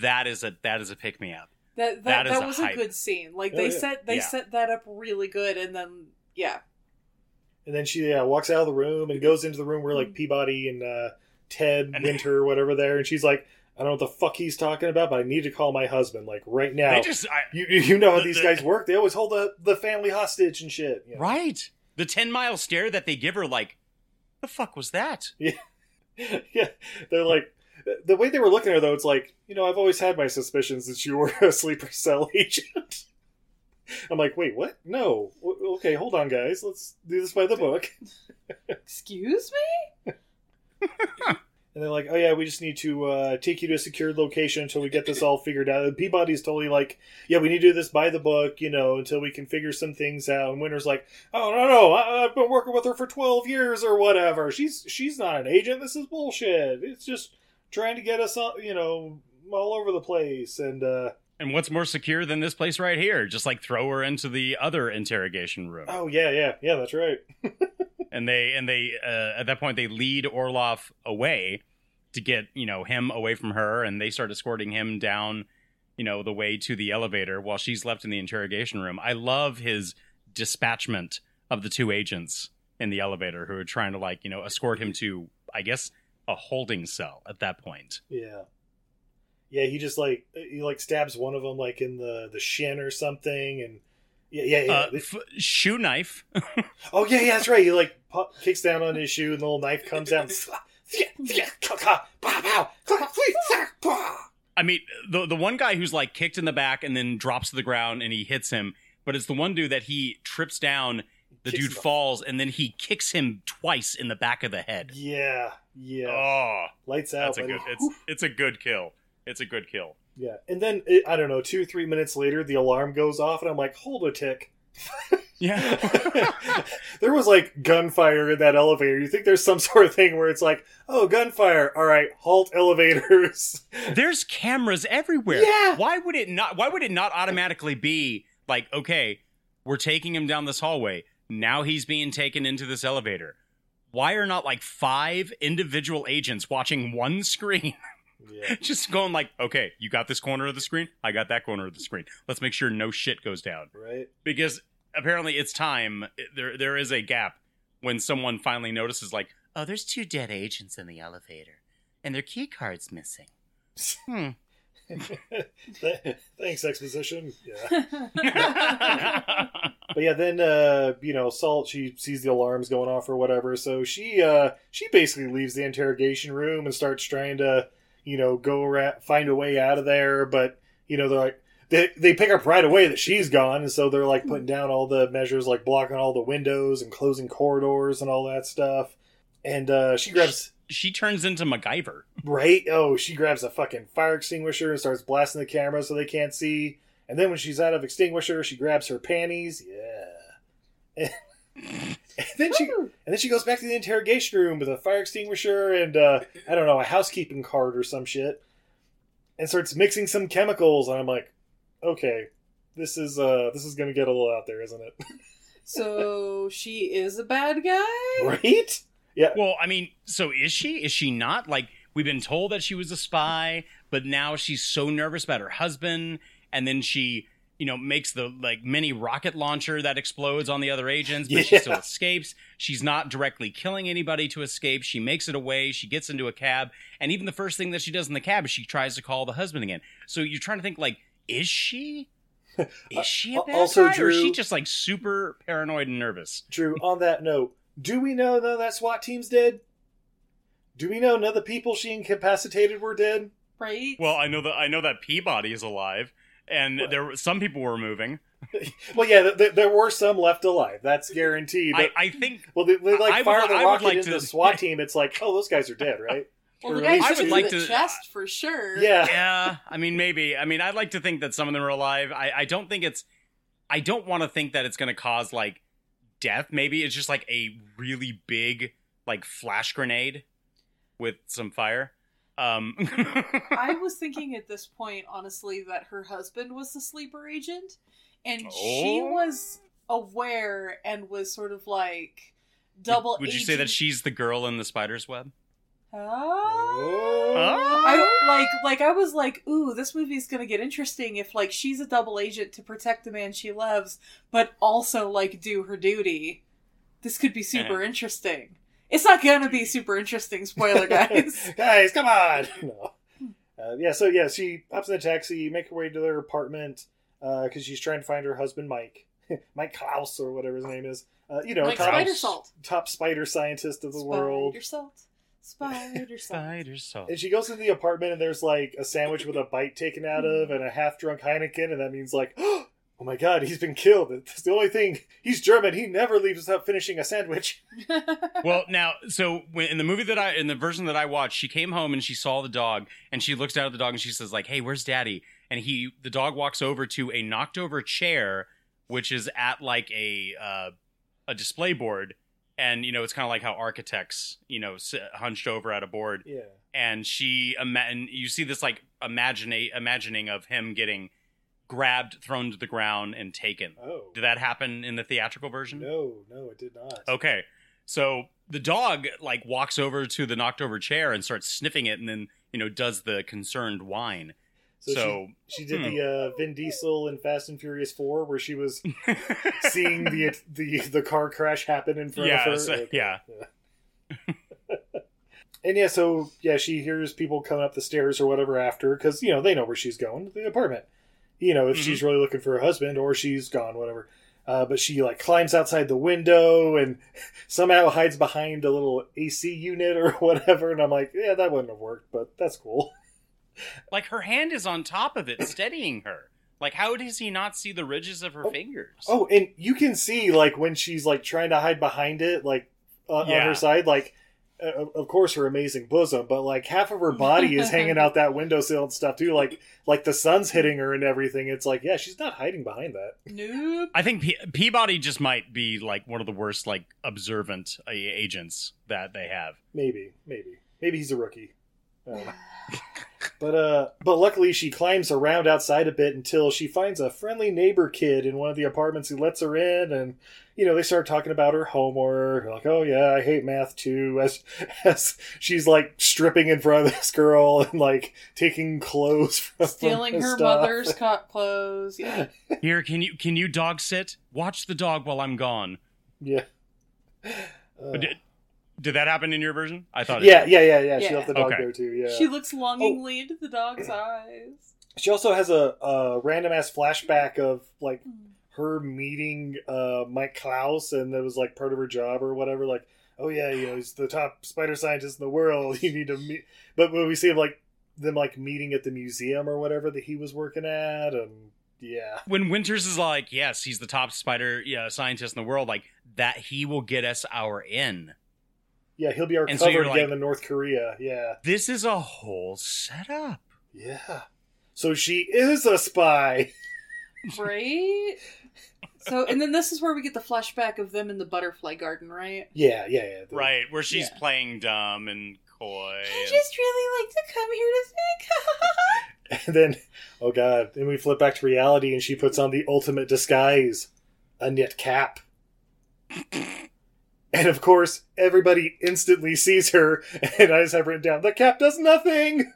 that is a that is a pick me up. That That that, is that a was hype. a good scene. Like Oh, they yeah. set they Yeah. set that up really good, and then yeah, And then she yeah, walks out of the room and goes into the room where like Peabody and uh, Ted And- Winter or whatever there, and she's like, I don't know what the fuck he's talking about, but I need to call my husband like right now. They just I, you, you know how The- these the- guys work? They always hold the, the family hostage and shit. you know? right the ten mile stare that they give her. Like, the fuck was that? yeah, they're like the way they were looking at her though. It's like you know I've always had my suspicions that you were a sleeper cell agent. I'm like, wait, what? No. W- Okay, hold on, guys. Let's do this by the book. excuse me. And they're like, oh yeah, we just need to uh, take you to a secured location until we get this all figured out. And Peabody's totally like, yeah, we need to do this by the book, you know, until we can figure some things out. And Winter's like, oh no no, I- I've been working with her for twelve years or whatever. She's she's not an agent. This is bullshit. It's just trying to get us, all, you know, all over the place. And uh, And what's more secure than this place right here? Just like throw her into the other interrogation room. oh yeah yeah yeah, that's right. and they and they uh, at that point they lead Orloff away to get you know him away from her, and they start escorting him down, you know, the way to the elevator while she's left in the interrogation room. I love his dispatchment of the two agents in the elevator who are trying to like you know escort him to, I guess, a holding cell at that point. Yeah. Yeah, he just like he like stabs one of them like in the the shin or something, and yeah, yeah, yeah. Uh, f- shoe knife. Oh yeah, yeah, that's right. He like pu- kicks down on his shoe, and the little knife comes out. I mean, the the one guy who's like kicked in the back and then drops to the ground and he hits him, but it's the one dude that he trips down. The Kicks dude falls and then he kicks him twice in the back of the head. Yeah, yeah. Oh, Lights out. that's a buddy. good. It's it's a good kill. It's a good kill. Yeah, and then it, I don't know, two three minutes later, the alarm goes off, and I'm like, hold a tick. Yeah. there was like gunfire in that elevator. You think there's some sort of thing where it's like, oh, gunfire. All right, halt elevators. There's cameras everywhere. Yeah. Why would it not? Why would it not automatically be like, okay, we're taking him down this hallway. Now he's being taken into this elevator. Why are not like five individual agents watching one screen? Yeah. just going like, okay, you got this corner of the screen, I got that corner of the screen. Let's make sure no shit goes down Right. because apparently it's time. There, there is a gap when someone finally notices, like, oh, there's two dead agents in the elevator, and their key card's missing. Hmm. Thanks, exposition. Yeah. But yeah, then uh, you know, Salt she sees the alarms going off or whatever, so she uh she basically leaves the interrogation room and starts trying to, you know, go around, find a way out of there, but you know, they're like they they pick up right away that she's gone, and so they're like putting down all the measures like blocking all the windows and closing corridors and all that stuff. And uh she grabs she turns into MacGyver. Right? Oh, she grabs a fucking fire extinguisher and starts blasting the camera so they can't see. And then when she's out of extinguisher, she grabs her panties. Yeah. And then she and then she goes back to the interrogation room with a fire extinguisher and uh, I don't know a housekeeping card or some shit, and starts mixing some chemicals. And I'm like, okay, this is uh this is gonna get a little out there, isn't it? So she is a bad guy? right? Yeah. Well, I mean, so is she? Is she not? Like, we've been told that she was a spy, but now she's so nervous about her husband, and then she, you know, makes the like mini rocket launcher that explodes on the other agents, but she still escapes. She's not directly killing anybody to escape. She makes it away. She gets into a cab, and even the first thing that she does in the cab is she tries to call the husband again. So you're trying to think, like, is she? Is she a Uh, bad also, guy, or is she just like super paranoid and nervous? Drew, on that note, do we know though that SWAT team's dead? Do we know none of the people she incapacitated were dead? Right? Well, I know that I know that Peabody is alive, and there were- some people were moving. Well, yeah, th- th- there were some left alive. That's guaranteed. I, But, I think well, they, they like I would- fire the I rocket like into to- the SWAT team. It's like, oh, those guys are dead, right? well, the or guy at I would like the to- chest for sure. Yeah. yeah. I mean, maybe. I mean, I'd like to think that some of them are alive. I, I don't think it's. I don't want to think that it's going to cause like death. Maybe it's just like a really big like flash grenade with some fire. Um, I was thinking at this point, honestly, that her husband was the sleeper agent, and she Oh. was aware and was sort of like double. Would you say that she's the girl in the spider's web? Oh. Oh. I like like I was like, ooh, this movie's gonna get interesting if like she's a double agent to protect the man she loves, but also like do her duty. This could be super interesting. It's not gonna be super interesting, spoiler guys. guys, come on! No. Uh, yeah, so yeah, she hops in a taxi, make her way to their apartment because she's trying to find her husband, Mike, Mike Klaus or whatever his name is. Uh, you know, like top, spider salt. top spider scientist of the world. Spider salt. Spider salt. Spider salt. And she goes into the apartment, and there's like a sandwich with a bite taken out of, and a half drunk Heineken, and that means like, oh my god, he's been killed. That's the only thing. He's German. He never leaves without finishing a sandwich. well, now, so when, in the movie that I, in the version that I watched, she came home and she saw the dog, and she looks down at the dog and she says, like, "Hey, where's Daddy?" And he, the dog, walks over to a knocked over chair, which is at like a uh, a display board, and you know, it's kind of like how architects, you know, sit hunched over at a board, Yeah. and she, ima- and you see this like imagine imagining of him getting grabbed, thrown to the ground, and taken. Oh. Did that happen in the theatrical version? No, no, it did not. Okay. So the dog like walks over to the knocked over chair and starts sniffing it and then, you know, does the concerned whine. So, So, she, she did hmm. the uh, Vin Diesel in Fast and Furious Four, where she was seeing the the the car crash happen in front Yeah, of her. so- Okay, yeah. and yeah, so yeah, she hears people coming up the stairs or whatever after because you know they know where she's going, the apartment. You know, if Mm-hmm. she's really looking for a husband or she's gone, whatever. Uh, but she like climbs outside the window and somehow hides behind a little AC unit or whatever. And I'm like, yeah, that wouldn't have worked, but that's cool. like her hand is on top of it, steadying her. Like, how does he not see the ridges of her fingers? Oh, and you can see like when she's like trying to hide behind it, like uh, on her side, like of course her amazing bosom, but like half of her body is hanging out that windowsill and stuff too. Like like the sun's hitting her and everything. It's like yeah, she's not hiding behind that. Nope. I think Pe- Peabody just might be like one of the worst, like, observant uh, agents that they have. Maybe, maybe, maybe he's a rookie. I but uh, but luckily she climbs around outside a bit until she finds a friendly neighbor kid in one of the apartments who lets her in, and you know they start talking about her homework. Like, oh yeah, I hate math too. As as she's like stripping in front of this girl and like taking clothes from Stealing from her stuff. mother's cut clothes. Yeah. Here, can you can you dog sit? Watch the dog while I'm gone. Yeah. Uh, Did, did that happen in your version? I thought. yeah, it yeah, yeah, yeah, She Yeah. left the dog Okay. there too. Yeah. She looks longingly into the dog's eyes. She also has a, a random ass flashback of like Hmm. her meeting uh, Mike Klaus, and that was like part of her job or whatever. Like, oh yeah, you know, he's the top spider scientist in the world. You need to meet. But when we see him like them like meeting at the museum or whatever that he was working at, and yeah, when Winters is like, yes, he's the top spider yeah, scientist in the world, like that he will get us our in. Yeah, he'll be our And so cover you're again like- in North Korea. Yeah, This is a whole setup. yeah. So she is a spy. Right? So, and then this is where we get the flashback of them in the butterfly garden, right? Yeah, yeah, yeah. the- Right, where she's Yeah. playing dumb and coy. I and- just really like to come here to think. And then, oh god, then we flip back to reality, and she puts on the ultimate disguise, a knit cap. And of course, everybody instantly sees her, and I just have written down, the cap does nothing!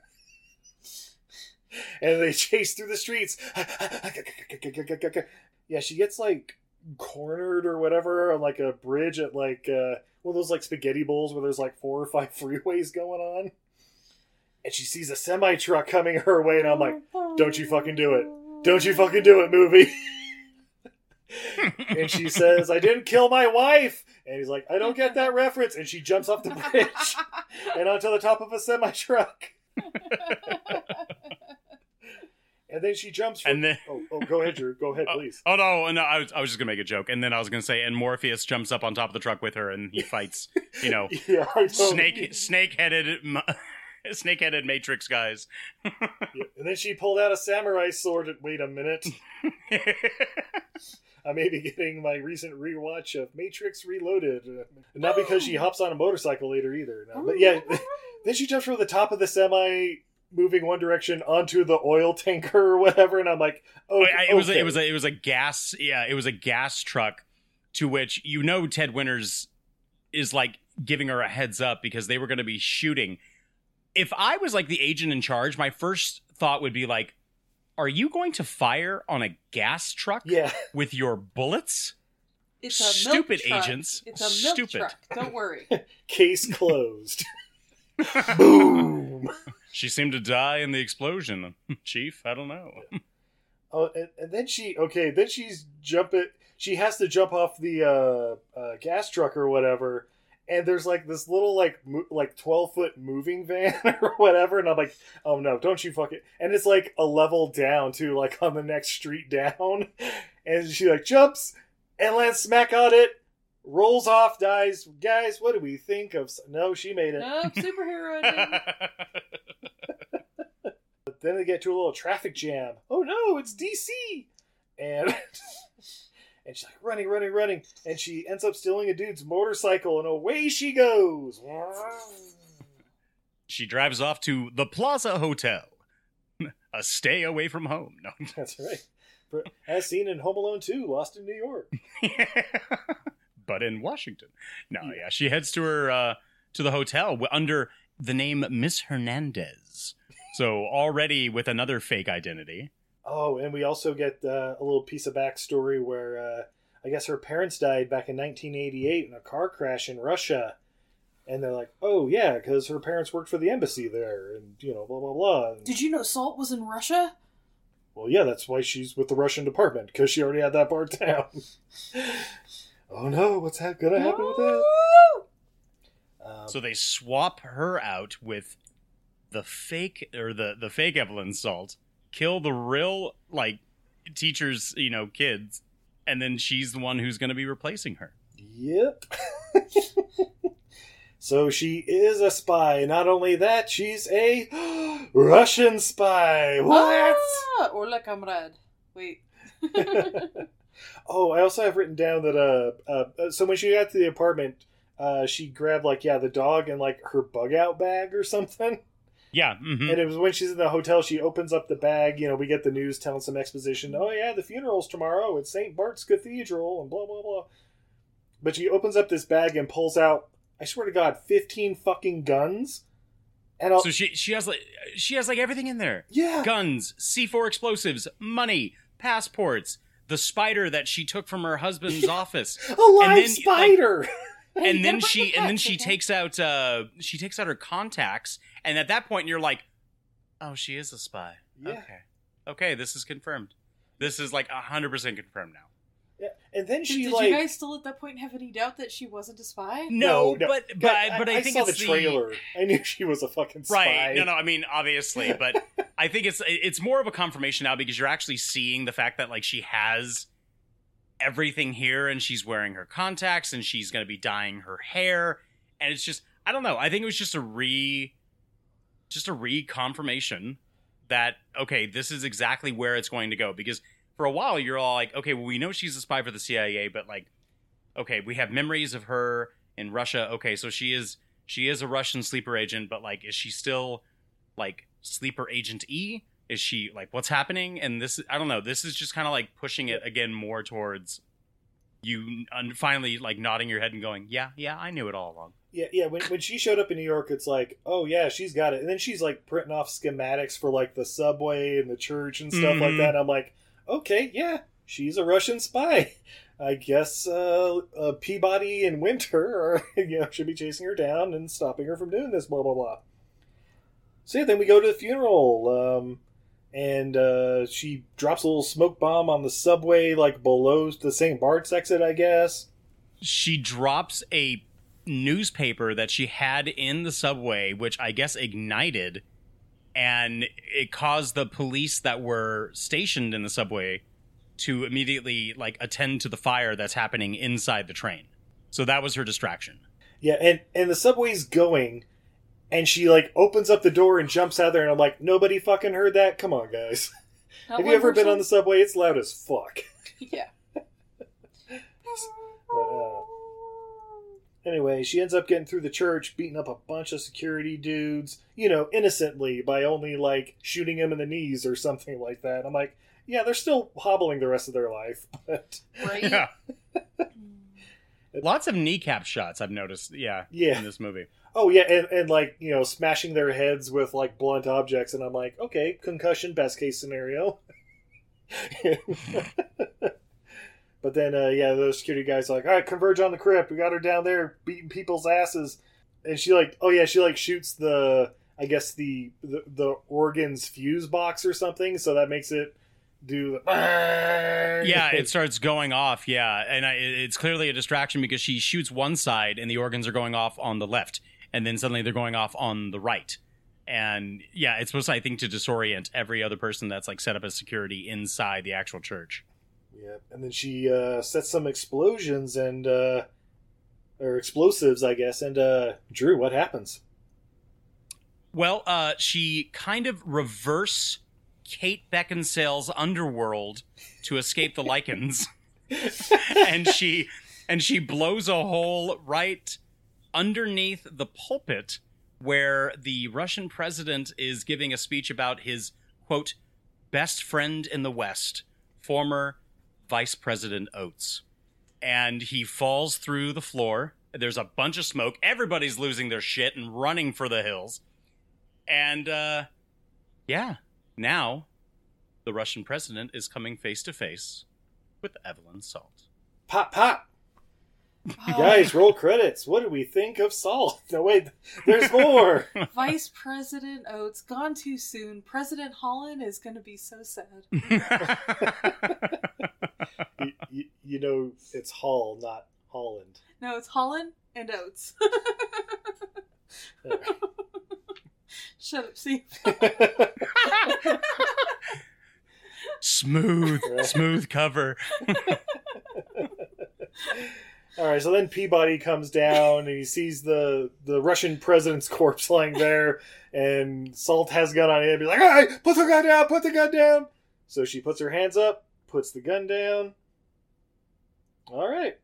And they chase through the streets. Yeah, she gets like cornered or whatever on like a bridge at like uh, one of those like spaghetti bowls where there's like four or five freeways going on. And she sees a semi truck coming her way, and I'm like, don't you fucking do it. Don't you fucking do it, movie. and she says, I didn't kill my wife. And he's like, I don't get that reference. And she jumps off the bridge and onto the top of a semi truck. And then she jumps from. And then- oh, oh, go ahead, Drew. Go ahead, oh, please. Oh no, no! I was, I was just gonna make a joke, and then I was gonna say, and Morpheus jumps up on top of the truck with her, and he fights, you know, yeah, know. snake, snake-headed, snake-headed Matrix guys. Yeah. And then she pulled out a samurai sword. And, wait a minute. I may be getting my recent rewatch of Matrix Reloaded. Uh, Not because she hops on a motorcycle later either. No. But yeah, then she jumps from the top of the semi moving one direction onto the oil tanker or whatever, and I'm like, oh, I- I- it was a, it was a, it was a gas yeah it was a gas truck to which you know Ted Winters is like giving her a heads up because they were going to be shooting. If I was like the agent in charge, my first thought would be like, "Are you going to fire on a gas truck yeah. with your bullets?" It's a milk Stupid truck. agents. It's a milk Stupid. truck. Don't worry. Case closed. Boom. She seemed to die in the explosion. Chief, I don't know. Oh, and, and then she okay. Then she's jumping. She has to jump off the uh, uh, gas truck or whatever. And there's like this little like mo- like twelve foot moving van or whatever, and I'm like, oh no, don't you fuck it! And it's like a level down too, like on the next street down. And she like jumps and lands smack on it, rolls off, dies. Guys, what do we think of? No, she made it. Nope, superhero editing. But then they get to a little traffic jam. Oh no, it's DC! And and she's like running, running, running, and she ends up stealing a dude's motorcycle, and away she goes. she drives off to the Plaza Hotel, a stay away from home. No. That's right. As seen in Home Alone 2, Lost in New York. but in Washington. No, yeah, she heads to her uh, to the hotel under the name Miss Hernandez. So already with another fake identity. Oh, and we also get uh, a little piece of backstory where uh, I guess her parents died back in 1988 in a car crash in Russia. And they're like, oh, yeah, because her parents worked for the embassy there, and, you know, blah, blah, blah. And- Did you know Salt was in Russia? Well, yeah, that's why she's with the Russian department because she already had that part down. oh no, what's ha- gonna happen with that? Um, So they swap her out with the fake or the the fake Evelyn Salt, kill the real like teachers, you know, kids, and then she's the one who's going to be replacing her. yep. so she is a spy. Not only that, she's a Russian spy. What? Ah, Orla Kamrad. Wait. oh, I also have written down that uh, uh, so when she got to the apartment, uh, she grabbed like yeah the dog and like her bug out bag or something. Yeah, mhm. And it was when she's in the hotel, she opens up the bag. You know, we get the news telling some exposition. Oh, yeah, the funeral's tomorrow at St. Bart's Cathedral, and blah, blah, blah. But she opens up this bag and pulls out, I swear to God, 15 fucking guns. And I'll, So she she has like she has like everything in there. yeah. Guns, C4 explosives, money, passports, the spider that she took from her husband's office. a live and then, spider! Hey, and then she and then she takes out uh she takes out her contacts and at that point you're like oh she is a spy Yeah. okay okay this is confirmed this is like 100% confirmed now yeah. And then Did, she, did like. you guys still at that point have any doubt that she wasn't a spy? no, no. but but I, but I, I think saw it's the trailer. I knew she was a fucking spy. right no no i mean obviously but i think it's it's more of a confirmation now because you're actually seeing the fact that like she has everything here and she's wearing her contacts and she's going to be dyeing her hair and it's just i don't know i think it was just a re just a reconfirmation that okay this is exactly where it's going to go because for a while you're all like, okay, well we know she's a spy for the CIA, but like, okay, we have memories of her in Russia. Okay, so she is she is a Russian sleeper agent, but like, is she still like sleeper agent E? Is she like what's happening? And this, I don't know. This is just kind of like pushing it again more towards you finally like nodding your head and going, yeah, yeah, I knew it all along. Yeah, yeah. When when she showed up in New York, it's like, oh yeah, she's got it. And then she's like printing off schematics for like the subway and the church and stuff like Mhm. that. I'm like, okay, yeah, she's a Russian spy. I guess uh, uh, Peabody and Winter are you know should be chasing her down and stopping her from doing this. Blah blah blah. So yeah, then we go to the funeral, um, and uh, she drops a little smoke bomb on the subway, like below the St. Bart's exit, I guess. she drops a newspaper that she had in the subway, which I guess ignited, and it caused the police that were stationed in the subway to immediately like attend to the fire that's happening inside the train. So that was her distraction. Yeah, and and the subway's going, and she like opens up the door and jumps out there, and I'm like, nobody fucking heard that. Come on, guys. Not Have you ever been on the subway? It's loud as fuck. Yeah. But, uh, anyway, she ends up getting through the church, beating up a bunch of security dudes, you know, innocently by only like shooting him in the knees or something like that. I'm like, yeah, they're still hobbling the rest of their life, but Right? Yeah. Lots of kneecap shots I've noticed, yeah, Yeah. in this movie. oh yeah, and, and like you know, smashing their heads with like blunt objects, and I'm like, okay, concussion, best case scenario. but then, uh, yeah, those security guys are like, all right, converge on the crypt. We got her down there beating people's asses, and she like, oh yeah, she like shoots the, I guess the the, the organs fuse box or something, so that makes it do the. Yeah, it starts going off. Yeah, and I, it's clearly a distraction because she shoots one side and the organs are going off on the left, and then suddenly they're going off on the right. And yeah, it's supposed, to, I think, to disorient every other person that's like set up as security inside the actual church. Yeah, and then she uh, sets some explosions and uh, or explosives, I guess. And uh, Drew, what happens? Well, uh, she kind of reverse Kate Beckinsale's underworld to escape the lycans, and she and she blows a hole right underneath the pulpit where the Russian president is giving a speech about his quote best friend in the West, former Vice President Oates, and he falls through the floor. There's a bunch of smoke. Everybody's losing their shit and running for the hills. And uh yeah, now the Russian president is coming face to face with Evelyn Salt. Pop, pop, Oh, guys! Roll credits. What do we think of Salt? No, wait, there's more. Vice President Oates gone too soon. President Holland is going to be so sad. you, you, you know, it's Hall, not Holland. No, it's Holland and Oates. Shut up, Steve. smooth, smooth cover. All right, so then Peabody comes down and he sees the the Russian president's corpse lying there, and Salt has a gun on him. He's like, "All right, put the gun down, put the gun down." So she puts her hands up, puts the gun down. All right,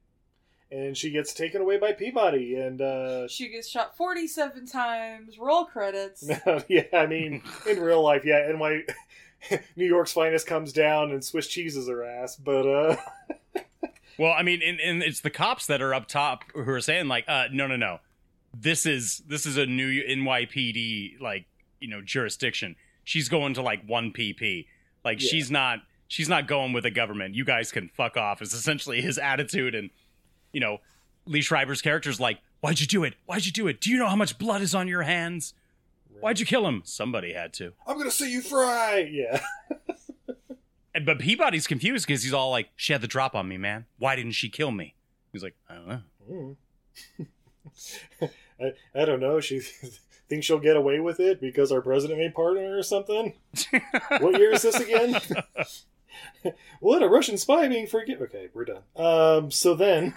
and she gets taken away by Peabody, and uh, She gets shot 47 times. Roll credits. yeah, I mean, in real life, yeah, and my New York's finest comes down and Swiss cheeses her ass, but uh, Well, I mean, and, and it's the cops that are up top who are saying like, uh, no, no, no, this is this is a new NYPD like you know jurisdiction. She's going to like one PP. Like Yeah. she's not she's not going with the government. You guys can fuck off. Is essentially his attitude, and you know, Liev Schreiber's character's like, why'd you do it? Why'd you do it? Do you know how much blood is on your hands? Why'd you kill him? Somebody had to. I'm gonna see you fry. Yeah. And- But Peabody's confused because he's all like, she had the drop on me, man. Why didn't she kill me? He's like, I don't know. Mm. I, I don't know. She thinks she'll get away with it because our president made partner or something. what year is this again? what a Russian spy being forget. Okay, we're done. Um, so then,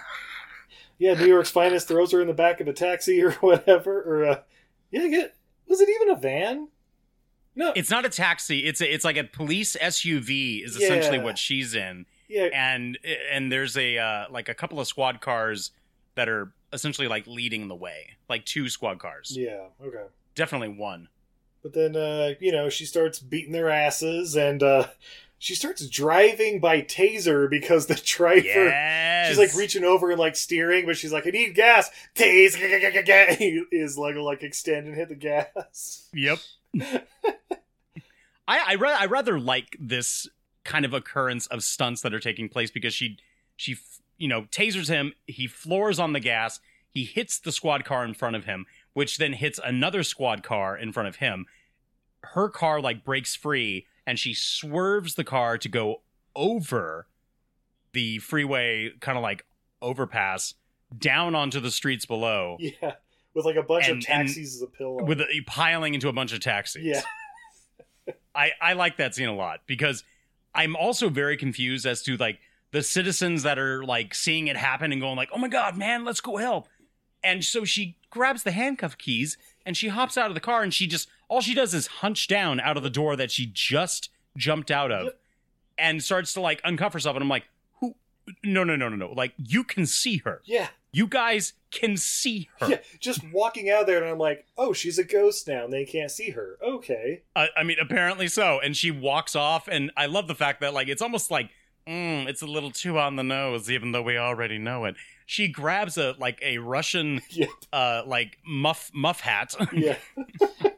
yeah, New York's finest throws her in the back of a taxi or whatever. Or uh, yeah, get was it even a van? No, It's not a taxi. It's a, it's like a police SUV is essentially Yeah. what she's in, yeah, and and there's a uh, like a couple of squad cars that are essentially like leading the way, like two squad cars. yeah, okay. Definitely one. But then, uh, you know, she starts beating their asses, and uh, she starts driving by taser because the driver. Yes. She's like reaching over and like steering, but she's like, "I need gas." Tase He is like like extend and hit the gas. Yep. I I, ra- I rather like this kind of occurrence of stunts that are taking place because she she f- you know tasers him, he floors on the gas, he hits the squad car in front of him, which then hits another squad car in front of him. Her car like breaks free and she swerves the car to go over the freeway kind of like overpass down onto the streets below Yeah, with like a bunch And- of taxis as a pillow. with a, piling into a bunch of taxis. yeah, I, I like that scene a lot because I'm also very confused as to like the citizens that are like seeing it happen and going like, "Oh my god, man, let's go help." And so she grabs the handcuff keys and she hops out of the car and she just all she does is hunch down out of the door that she just jumped out of and starts to like uncuff herself and I'm like, "Who no, no, no, no, no. Like you can see her. yeah, You guys can see her." yeah. Just walking out there, and I'm like, "Oh, she's a ghost now, and they can't see her." Okay, I, I mean, apparently so. And she walks off, and I love the fact that like it's almost like mm, it's a little too on the nose, even though we already know it. She grabs a like a Russian Yep. uh like muff muff hat. yeah,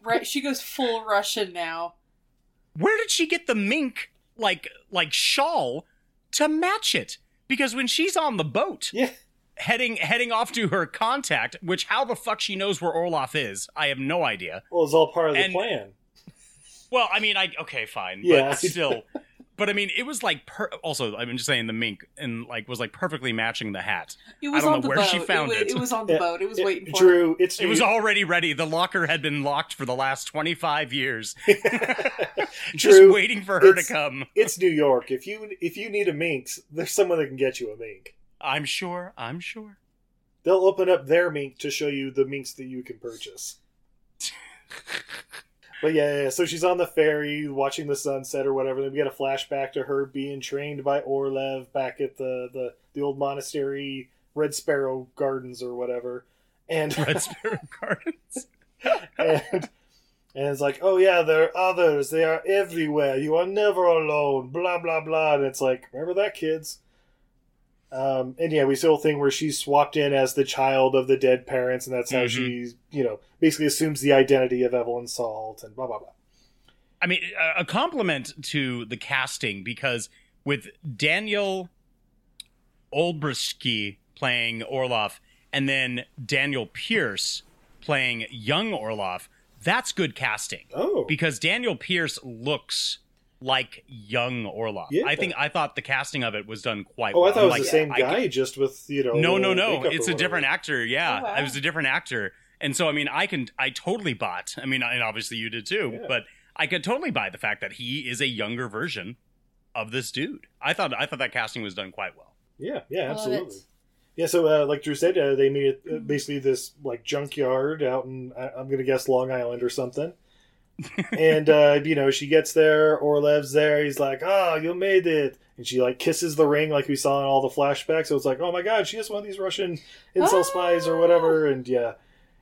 Right, she goes full Russian now. Where did she get the mink like like shawl to match it? Because when she's on the boat, yeah. heading heading off to her contact, which how the fuck she knows where Orloff is, I have no idea. Well, it's all part of the plan. Well, I mean, I okay, fine, Yeah. but still. But I mean, it was like per- also. I'm just saying the mink and like was like perfectly matching the hat. It was don't on know the where boat. she found it, it. was, it was on the Yeah, boat. It was it- waiting for Drew, it's It was already ready. The locker had been locked for the last 25 years, just Drew, waiting for her to come. it's New York. If you if you need a mink, there's someone that can get you a mink. I'm sure. I'm sure. They'll open up their mink to show you the minks that you can purchase. But yeah, yeah, so she's on the ferry watching the sunset or whatever. Then we get a flashback to her being trained by Orloff back at the, the, the old monastery, Red Sparrow Gardens or whatever. And Red Sparrow Gardens. and and it's like, oh yeah, there are others. They are everywhere. You are never alone. Blah blah blah. And it's like, remember that, kids. Um, and yeah, we see a whole thing where she's swapped in as the child of the dead parents, and that's how Mhm. she, you know, basically assumes the identity of Evelyn Salt and blah blah blah. I mean, a- compliment to the casting because with Daniel Olbrychski playing Orloff and then Daniel Pearce playing young Orloff, that's good casting. Oh, because Daniel Pearce looks like young Orloff. Yeah. I think I thought the casting of it was done quite well. oh, well. I thought it was I'm the same I guy, can- just with you know. no, no, no. It's a different actor. Yeah, Oh, wow. it was a different actor. And so, I mean, I can, I totally bought. I mean, and obviously you did too. Yeah. But I could totally buy the fact that he is a younger version of this dude. I thought, I thought that casting was done quite well. Yeah, yeah, absolutely. Yeah, so uh, like Drew said, uh, they made it uh, basically this like junkyard out in I- I'm gonna guess Long Island or something. And uh, you know she gets there, Orloff's there. He's like, "Oh, you made it!" And she like kisses the ring, like we saw in all the flashbacks. So it's like, "Oh my god, she is one of these Russian incel spies or whatever." And yeah,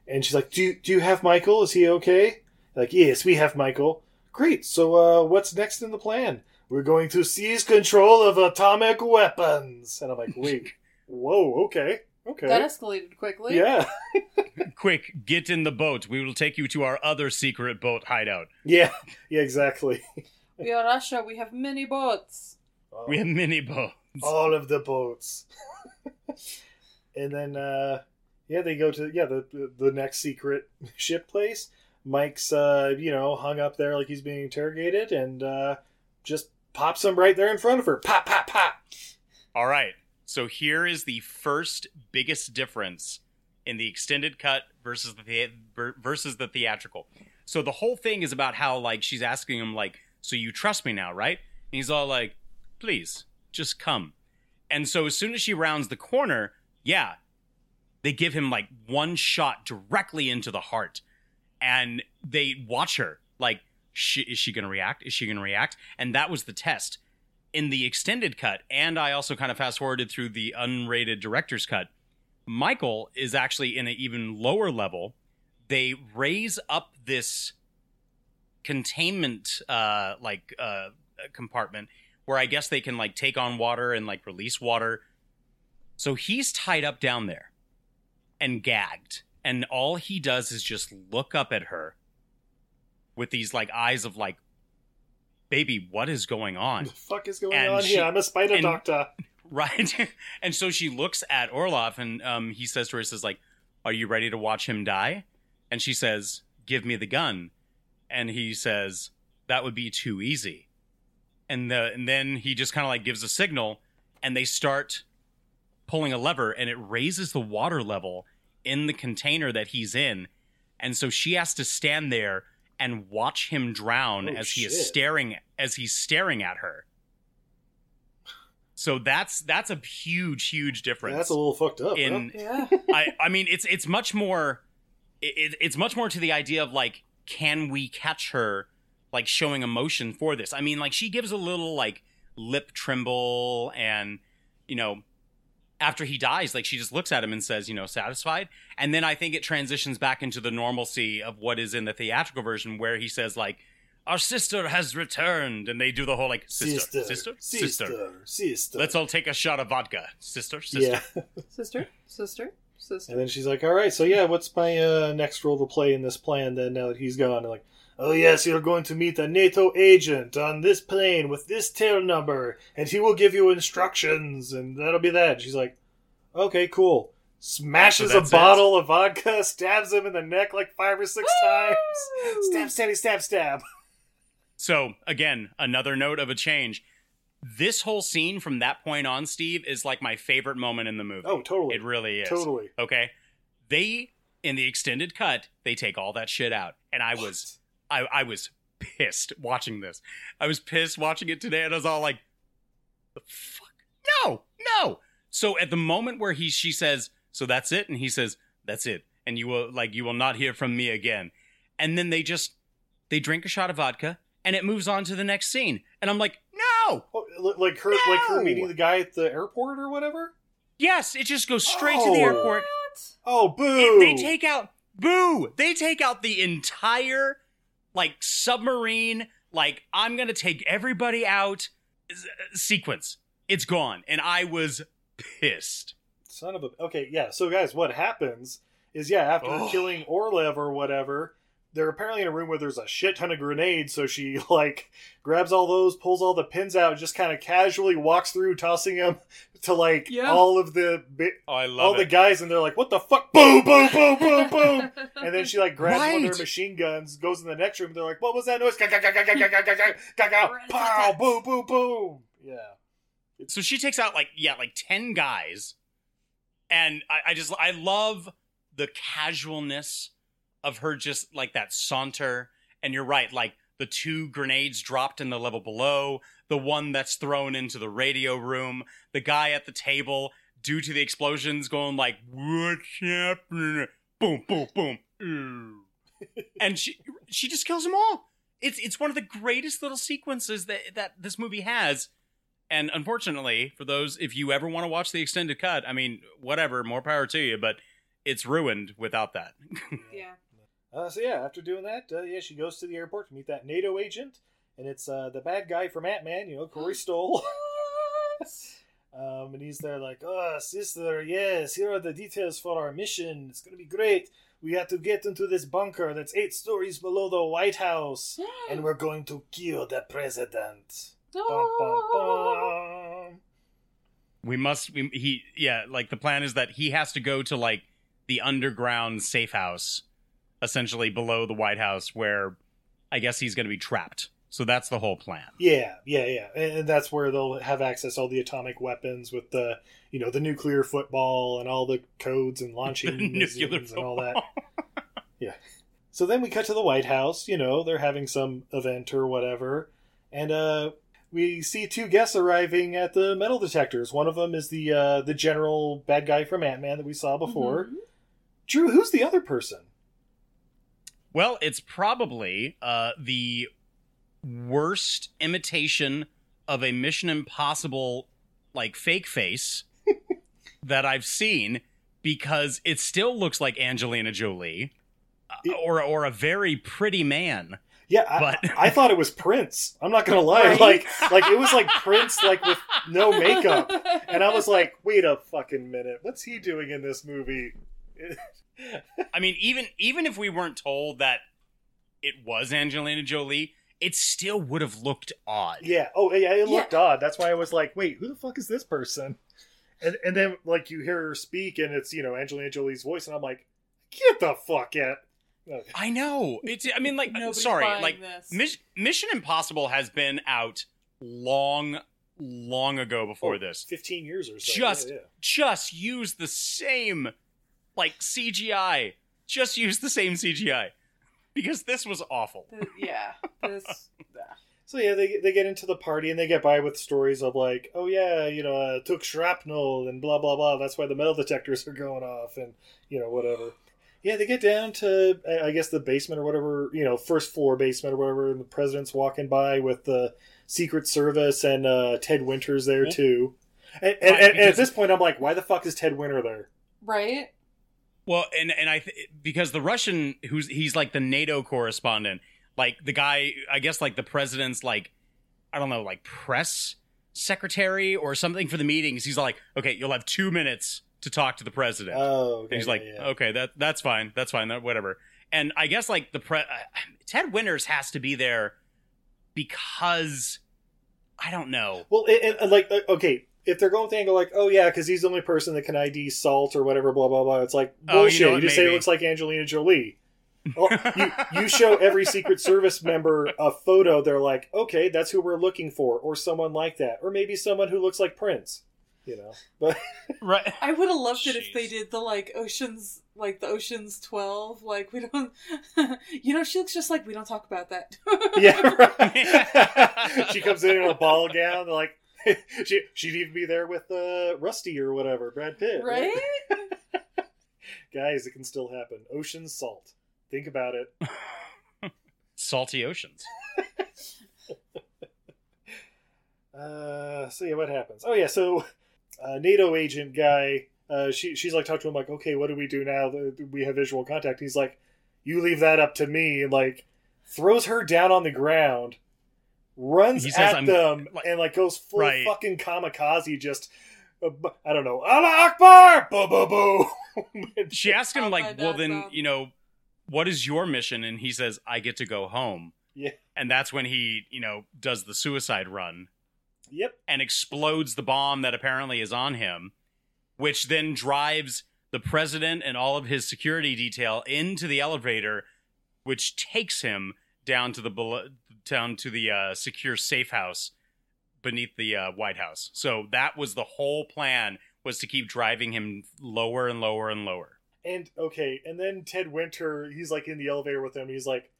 and she's like, "Do you, do you have Michael? Is he okay?" Like, yes, we have Michael. Great. So uh, what's next in the plan? We're going to seize control of atomic weapons. And I'm like, wait, whoa, okay, okay, That escalated quickly. yeah, Quick, get in the boat. We will take you to our other secret boat hideout. yeah, yeah, exactly. We are Russia. We have many boats. We have many boats. all of the boats. and then, uh, yeah, they go to yeah the the next secret ship place. Mike's, uh, you know, hung up there like he's being interrogated, and uh, just pops him right there in front of her. Pop, pop, pop. All right. So here is the first biggest difference in the extended cut versus the versus the theatrical. So the whole thing is about how like she's asking him like, "So you trust me now, right?" And he's all like, "Please, just come." And so as soon as she rounds the corner, yeah, they give him like one shot directly into the heart, and they watch her like she, is she going to react? Is she going to react? And that was the test. In the extended cut, and I also kind of fast forwarded through the unrated director's cut, Michael is actually in an even lower level. They raise up this containment uh like uh compartment where I guess they can like take on water and like release water. So he's tied up down there and gagged. And all he does is just look up at her with these like eyes of like, baby, what is going on? the fuck is going And on she- here? I'm a spider and- doctor. Right? and so she looks at Orloff and um, he says to her, he says like, are you ready to watch him die? And she says, give me the gun. And he says, that would be too easy. And the and then he just kind of like gives a signal and they start pulling a lever and it raises the water level in the container that he's in. And so she has to stand there and watch him drown Oh, as he is staring as he's staring at her. So that's that's a huge huge difference That's a little fucked up. in Yeah. I, I mean, it's it's much more. It, it's much more to the idea of like, can we catch her, like showing emotion for this? I mean, like she gives a little like lip tremble, and you know, after he dies, like she just looks at him and says, you know, satisfied. And then I think it transitions back into the normalcy of what is in the theatrical version, where he says like, "Our sister has returned," and they do the whole like, "Sister, sister, sister." sister, sister. Let's all take a shot of vodka, sister, sister. yeah. Sister, sister, sister. And then she's like, "All right, so yeah, what's my uh, next role to play in this plan? Then now that he's gone, and like, oh yes, you're going to meet a NATO agent on this plane with this tail number, and he will give you instructions, and that'll be that." She's like, "Okay, cool." Smashes So a that's bottle of vodka, stabs him in the neck like five or six times. Stab, stabby, stab, stab. So again, another note of a change. This whole scene from that point on, Steve, is like my favorite moment in the movie. Oh, totally. It really is. Totally. Okay. They in the extended cut, they take all that shit out. And I was I, I was pissed watching this. I was pissed watching it today and I was all like, the fuck? No, no. So at the moment where he she says, so that's it, and he says, That's it. And you will like you will not hear from me again. And then they just they drink a shot of vodka and it moves on to the next scene. And I'm like, no! Oh, like her, like her meeting the guy at the airport or whatever. Yes, it just goes straight to the Oh. airport. Oh, boo! It- they take out boo. They take out the entire like submarine. Like I'm gonna take everybody out s- sequence. It's gone, and I was pissed. Son of a. Okay, yeah. So, guys, what happens is, yeah, after Oh. killing Orloff or whatever, they're apparently in a room where there's a shit ton of grenades, so she like grabs all those, pulls all the pins out, just kind of casually walks through, tossing them to like yeah. all of the bi- oh, I love all it. the guys, and they're like, "What the fuck? Boom, boom, boom, boom, boom!" and then she like grabs right. one of their machine guns, goes in the next room, they're like, "What was that noise? Pow! Boom, boom, boom!" Yeah. So she takes out like yeah, like ten guys, and I, I just I love the casualness of her just like that saunter. And you're right, like the two grenades dropped in the level below, the one that's thrown into the radio room, the guy at the table due to the explosions going like, "What's happening?" Boom, boom, boom. And she she just kills them all. It's it's one of the greatest little sequences that that this movie has. And unfortunately, for those, if you ever want to watch the extended cut, I mean, whatever, more power to you, but it's ruined without that. yeah. Uh, so yeah, after doing that, uh, yeah, she goes to the airport to meet that NATO agent, and it's uh, the bad guy from Ant Man, you know, Corey Stoll. um, and he's there like, "Oh, sister, yes, here are the details for our mission. It's gonna be great. We have to get into this bunker that's eight stories below the White House, and we're going to kill the president." Bum, bum, bum. we must, we, he, yeah, like the plan is that he has to go to like the underground safe house, essentially below the White House, where I guess he's going to be trapped. So that's the whole plan. Yeah, yeah, yeah, and, and that's where they'll have access to all the atomic weapons with the, you know, the nuclear football and all the codes and launching Nuclear museums and all that. Yeah. So then we cut to the White House. You know, they're having some event or whatever, and uh, we see two guests arriving at the metal detectors. One of them is the uh, the general bad guy from Ant Man that we saw before. Drew, who's the other person? Well, it's probably uh, the worst imitation of a Mission Impossible like fake face that I've seen because it still looks like Angelina Jolie uh, or or a very pretty man. Yeah, I, But- I thought it was Prince. I'm not gonna lie, Right? like like it was like Prince, like with no makeup, and I was like, wait a fucking minute, what's he doing in this movie? I mean, even even if we weren't told that it was Angelina Jolie, it still would have looked odd. yeah, oh yeah, it looked odd. That's why I was like, wait, who the fuck is this person? And and then like you hear her speak, and it's you know Angelina Jolie's voice, and I'm like, get the fuck out. Okay. I know. It's. I mean, like, Nobody's sorry, like this. Mission Impossible has been out long, long ago before Oh, this. Fifteen years or so. Just, yeah, yeah. just use the same, like CGI. Just use the same CGI because this was awful. The- yeah. This, So yeah, they they get into the party and they get by with stories of like, oh yeah, you know, uh, took shrapnel and blah blah blah. That's why the metal detectors are going off and you know whatever. Yeah, they get down to I I guess the basement or whatever, you know, first floor basement or whatever, and the president's walking by with the Secret Service and uh, Ted Winters there Yeah. too. And, and, and, and at this point, I'm like, why the fuck is Ted Winter there? right? Well, and and I th- because the Russian who's he's like the NATO correspondent, like the guy, I guess like the president's like I don't know, like press secretary or something for the meetings. He's like, okay, you'll have two minutes to talk to the president. Oh, okay, and he's like, yeah. okay, that that's fine, that's fine, that whatever. And I guess like the pre, uh, Ted Winters has to be there because I don't know. Well, and, and, like, uh, okay, if they're going with the angle like, oh yeah, because he's the only person that can ID Salt or whatever, blah blah blah. It's like Oh, you bullshit. know you, what, just say it looks like Angelina Jolie. Well, you, you show every Secret Service member a photo. They're like, okay, that's who we're looking for, or someone like that, or maybe someone who looks like Prince. You know, but right. I would have loved it if they did the like oceans, like the Ocean's Twelve. Like we don't, you know, she looks just like we don't talk about that. yeah, right. she comes in in a ball gown. They're like, she she'd even be there with uh, Rusty or whatever, Brad Pitt, right? Guys, it can still happen. Ocean salt. Think about it. Salty oceans. Uh, so yeah, what happens? Oh yeah, so uh, NATO agent guy. Uh, she she's like talk to him like, okay, what do we do now that we have visual contact? He's like, you leave that up to me, and like throws her down on the ground, runs He says, at "I'm- them, like- and like goes full Right. fucking kamikaze. Just uh, I don't know, Allah Akbar, boo boo boo. She asked him Oh, like, "Well, then on. you know, what is your mission?" And he says, "I get to go home." yeah, And that's when he, you know, does the suicide run yep. and explodes the bomb that apparently is on him, which then drives the president and all of his security detail into the elevator, which takes him down to the belo- down to the uh, secure safe house beneath the uh, White House. So that was the whole plan was to keep driving him lower and lower and lower. And okay, and then Ted Winter, he's like in the elevator with him. He's like,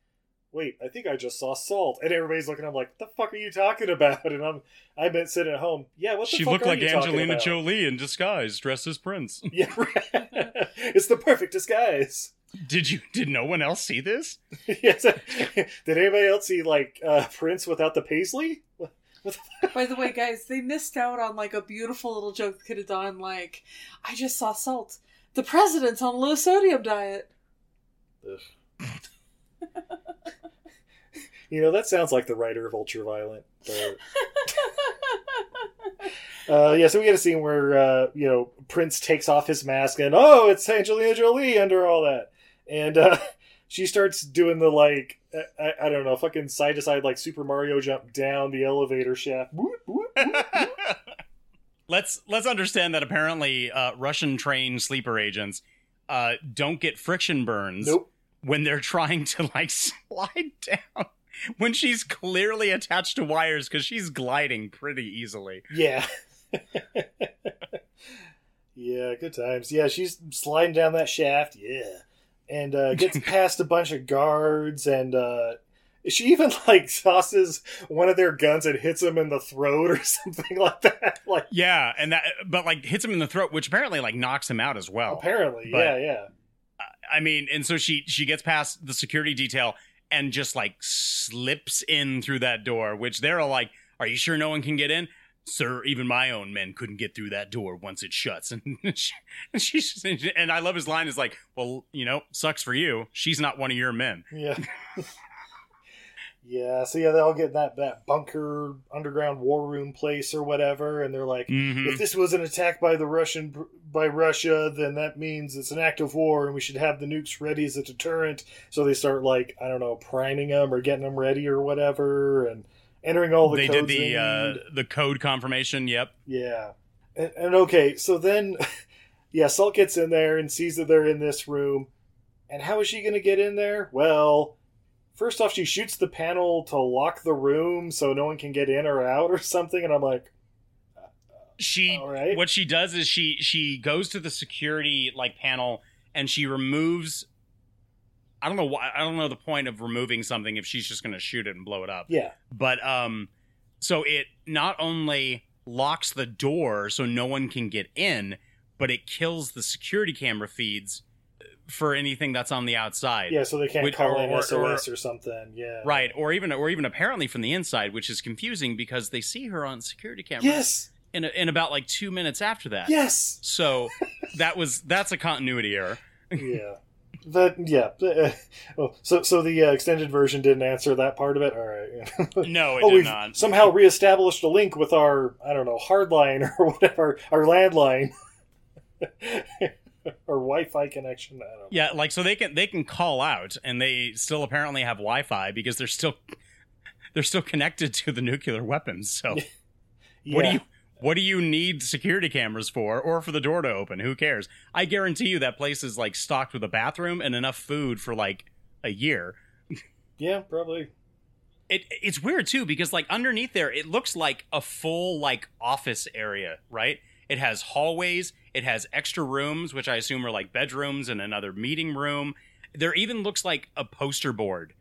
"Wait, I think I just saw salt." And everybody's looking. I'm like, "The fuck are you talking about?" And I'm, I've been sitting at home. Yeah, what the she fuck looked are like you Angelina? Jolie in disguise, dressed as Prince. Yeah, it's the perfect disguise. Did you? Did no one else see this? yes. Did anybody else see like uh, Prince without the paisley? By the way, guys, they missed out on like a beautiful little joke that could have done. Like, I just saw salt. The president's on a low sodium diet. Ugh. you know that sounds like the writer of Ultraviolet. But... Uh, yeah, so we get a scene where uh, you know Prince takes off his mask and oh, it's Angelina Jolie under all that, and uh, she starts doing the like I, I don't know, fucking side to side like Super Mario jump down the elevator shaft. Whoop, whoop, whoop. let's let's understand that apparently uh, Russian trained sleeper agents uh, don't get friction burns Nope. when they're trying to like slide down when she's clearly attached to wires because she's gliding pretty easily. Yeah. yeah, good times. Yeah, she's sliding down that shaft. Yeah. And uh, gets past a bunch of guards and uh, she even like tosses one of their guns and hits him in the throat or something like that. Like Yeah, and that but like hits him in the throat, which apparently like knocks him out as well. apparently, but- yeah, yeah. I mean, and so she she gets past the security detail, and just like slips in through that door, which they're all like, Are you sure no one can get in? Sir, even my own men couldn't get through that door once it shuts. And, she, and she's and I love his line is like, Well, you know, sucks for you. She's not one of your men. Yeah. yeah. So yeah, they all get that that bunker underground war room place or whatever, and they're like, Mhm. if this was an attack by the Russian by Russia, then that means it's an act of war, and we should have the nukes ready as a deterrent. So they start like I don't know, priming them or getting them ready or whatever, and entering all the they did the uh, the code confirmation. Yep. Yeah. And, and okay, so then, yeah, Salt gets in there and sees that they're in this room. And how is she going to get in there? Well, first off, she shoots the panel to lock the room so no one can get in or out or something. And I'm like, she All right. what she does is she she goes to the security like panel and she removes I don't know why I don't know the point of removing something if she's just going to shoot it and blow it up. yeah, But um so it not only locks the door so no one can get in, but it kills the security camera feeds for anything that's on the outside. yeah, so they can't Which- call or- in or- SOS or, something. Yeah. Right, or even or even apparently from the inside, which is confusing because they see her on security cameras Yes. in a, in about like 2 minutes after that. Yes. So that was that's a continuity error. yeah. That yeah. Oh, so so the uh, extended version didn't answer that part of it. All right. No, it oh, did not. somehow reestablished a link with our I don't know hardline or whatever our landline or Wi-Fi connection. I don't know. Yeah, like so they can they can call out and they still apparently have Wi-Fi because they're still they're still connected to the nuclear weapons. So what do you what do you need security cameras for or for the door to open? Who cares? I guarantee you that place is like stocked with a bathroom and enough food for like a year. Yeah, probably. It it's weird too because like underneath there it looks like a full like office area, right? It has hallways, it has extra rooms which I assume are like bedrooms and another meeting room. There even looks like a poster board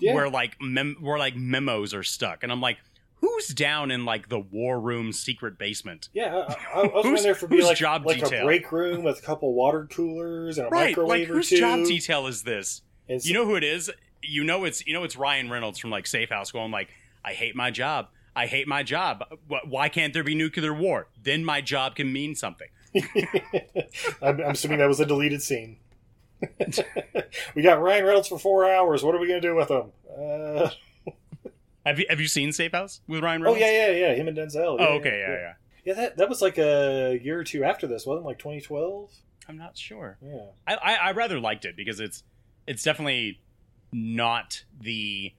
Yeah. where like mem- where like memos are stuck and I'm like who's down in like the war room secret basement? Yeah, I, I, was wondering if it'd be like, job like detail? a break room with a couple water coolers and a Right, microwave like or whose two. job detail is this? And s- You know who it is? You know it's you know it's Ryan Reynolds from like Safe House going like, I hate my job. I hate my job. Why can't there be nuclear war? Then my job can mean something. I'm, I'm assuming that was a deleted scene. we got Ryan Reynolds for four hours. What are we going to do with him? Uh, Have you have you seen Safe House with Ryan Reynolds? oh yeah, yeah, yeah. Him and Denzel. Oh okay, yeah, yeah. Yeah, that that was like a year or two after this, wasn't it? Like 2012. I'm not sure. Yeah. I, I I rather liked it because it's it's definitely not the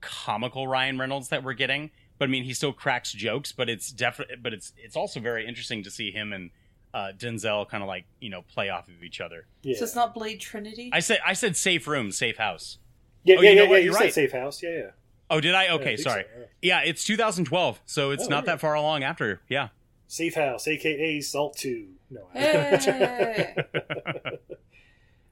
comical Ryan Reynolds that we're getting. But I mean, he still cracks jokes. But it's definitely but it's it's also very interesting to see him and uh, Denzel kind of like you know play off of each other. Yeah. So it's not Blade Trinity. I said I said safe room, safe house. yeah, oh, yeah, you know yeah, what? yeah. You You're said right. safe house. Yeah, yeah. Oh, did I? Yeah, I Okay, sorry. so, yeah. Yeah, it's 2012, so it's Oh, not yeah. that far along after. Yeah. Safe house, aka Salt Two. No. Hey.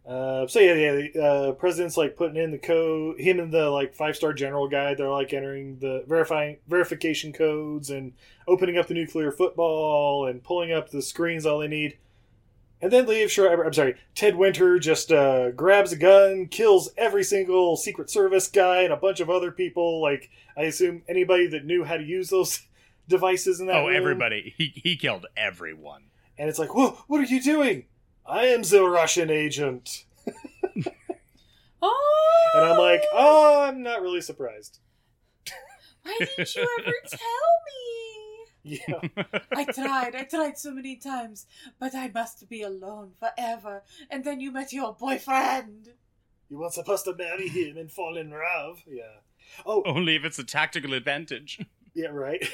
Uh, so yeah, yeah, the uh, president's like putting in the code. Him and the like five star general guy, they're like entering the verifying verification codes and opening up the nuclear football and pulling up the screens. All they need, and then Liev Sure, I'm sorry, Ted Winter just uh, grabs a gun, kills every single Secret Service guy and a bunch of other people. Like I assume anybody that knew how to use those devices in that. Oh, room. everybody. He he killed everyone. And it's like, whoa, what are you doing? I am the Russian agent. oh, And I'm like, oh, I'm not really surprised. why didn't you ever tell me? Yeah. I tried, I tried so many times, but I must be alone forever. And then you met your boyfriend. You weren't supposed to marry him and fall in love. Yeah. Oh, Only if it's a tactical advantage. yeah, right.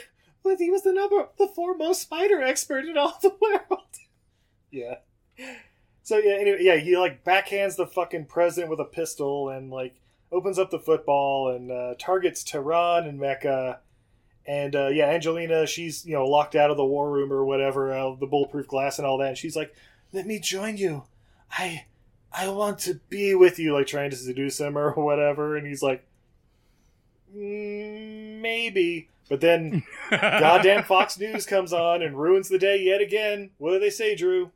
But he was the number, the foremost spider expert in all the world. yeah. So yeah, anyway, yeah, he like backhands the fucking president with a pistol and like opens up the football and uh, targets Tehran and Mecca. And uh, yeah, Angelina, she's you know locked out of the war room or whatever, uh, the bulletproof glass and all that. And she's like, "Let me join you. I, I want to be with you." Like trying to seduce him or whatever. And he's like, mm, "Maybe." But then, goddamn Fox News comes on and ruins the day yet again. What do they say, Drew?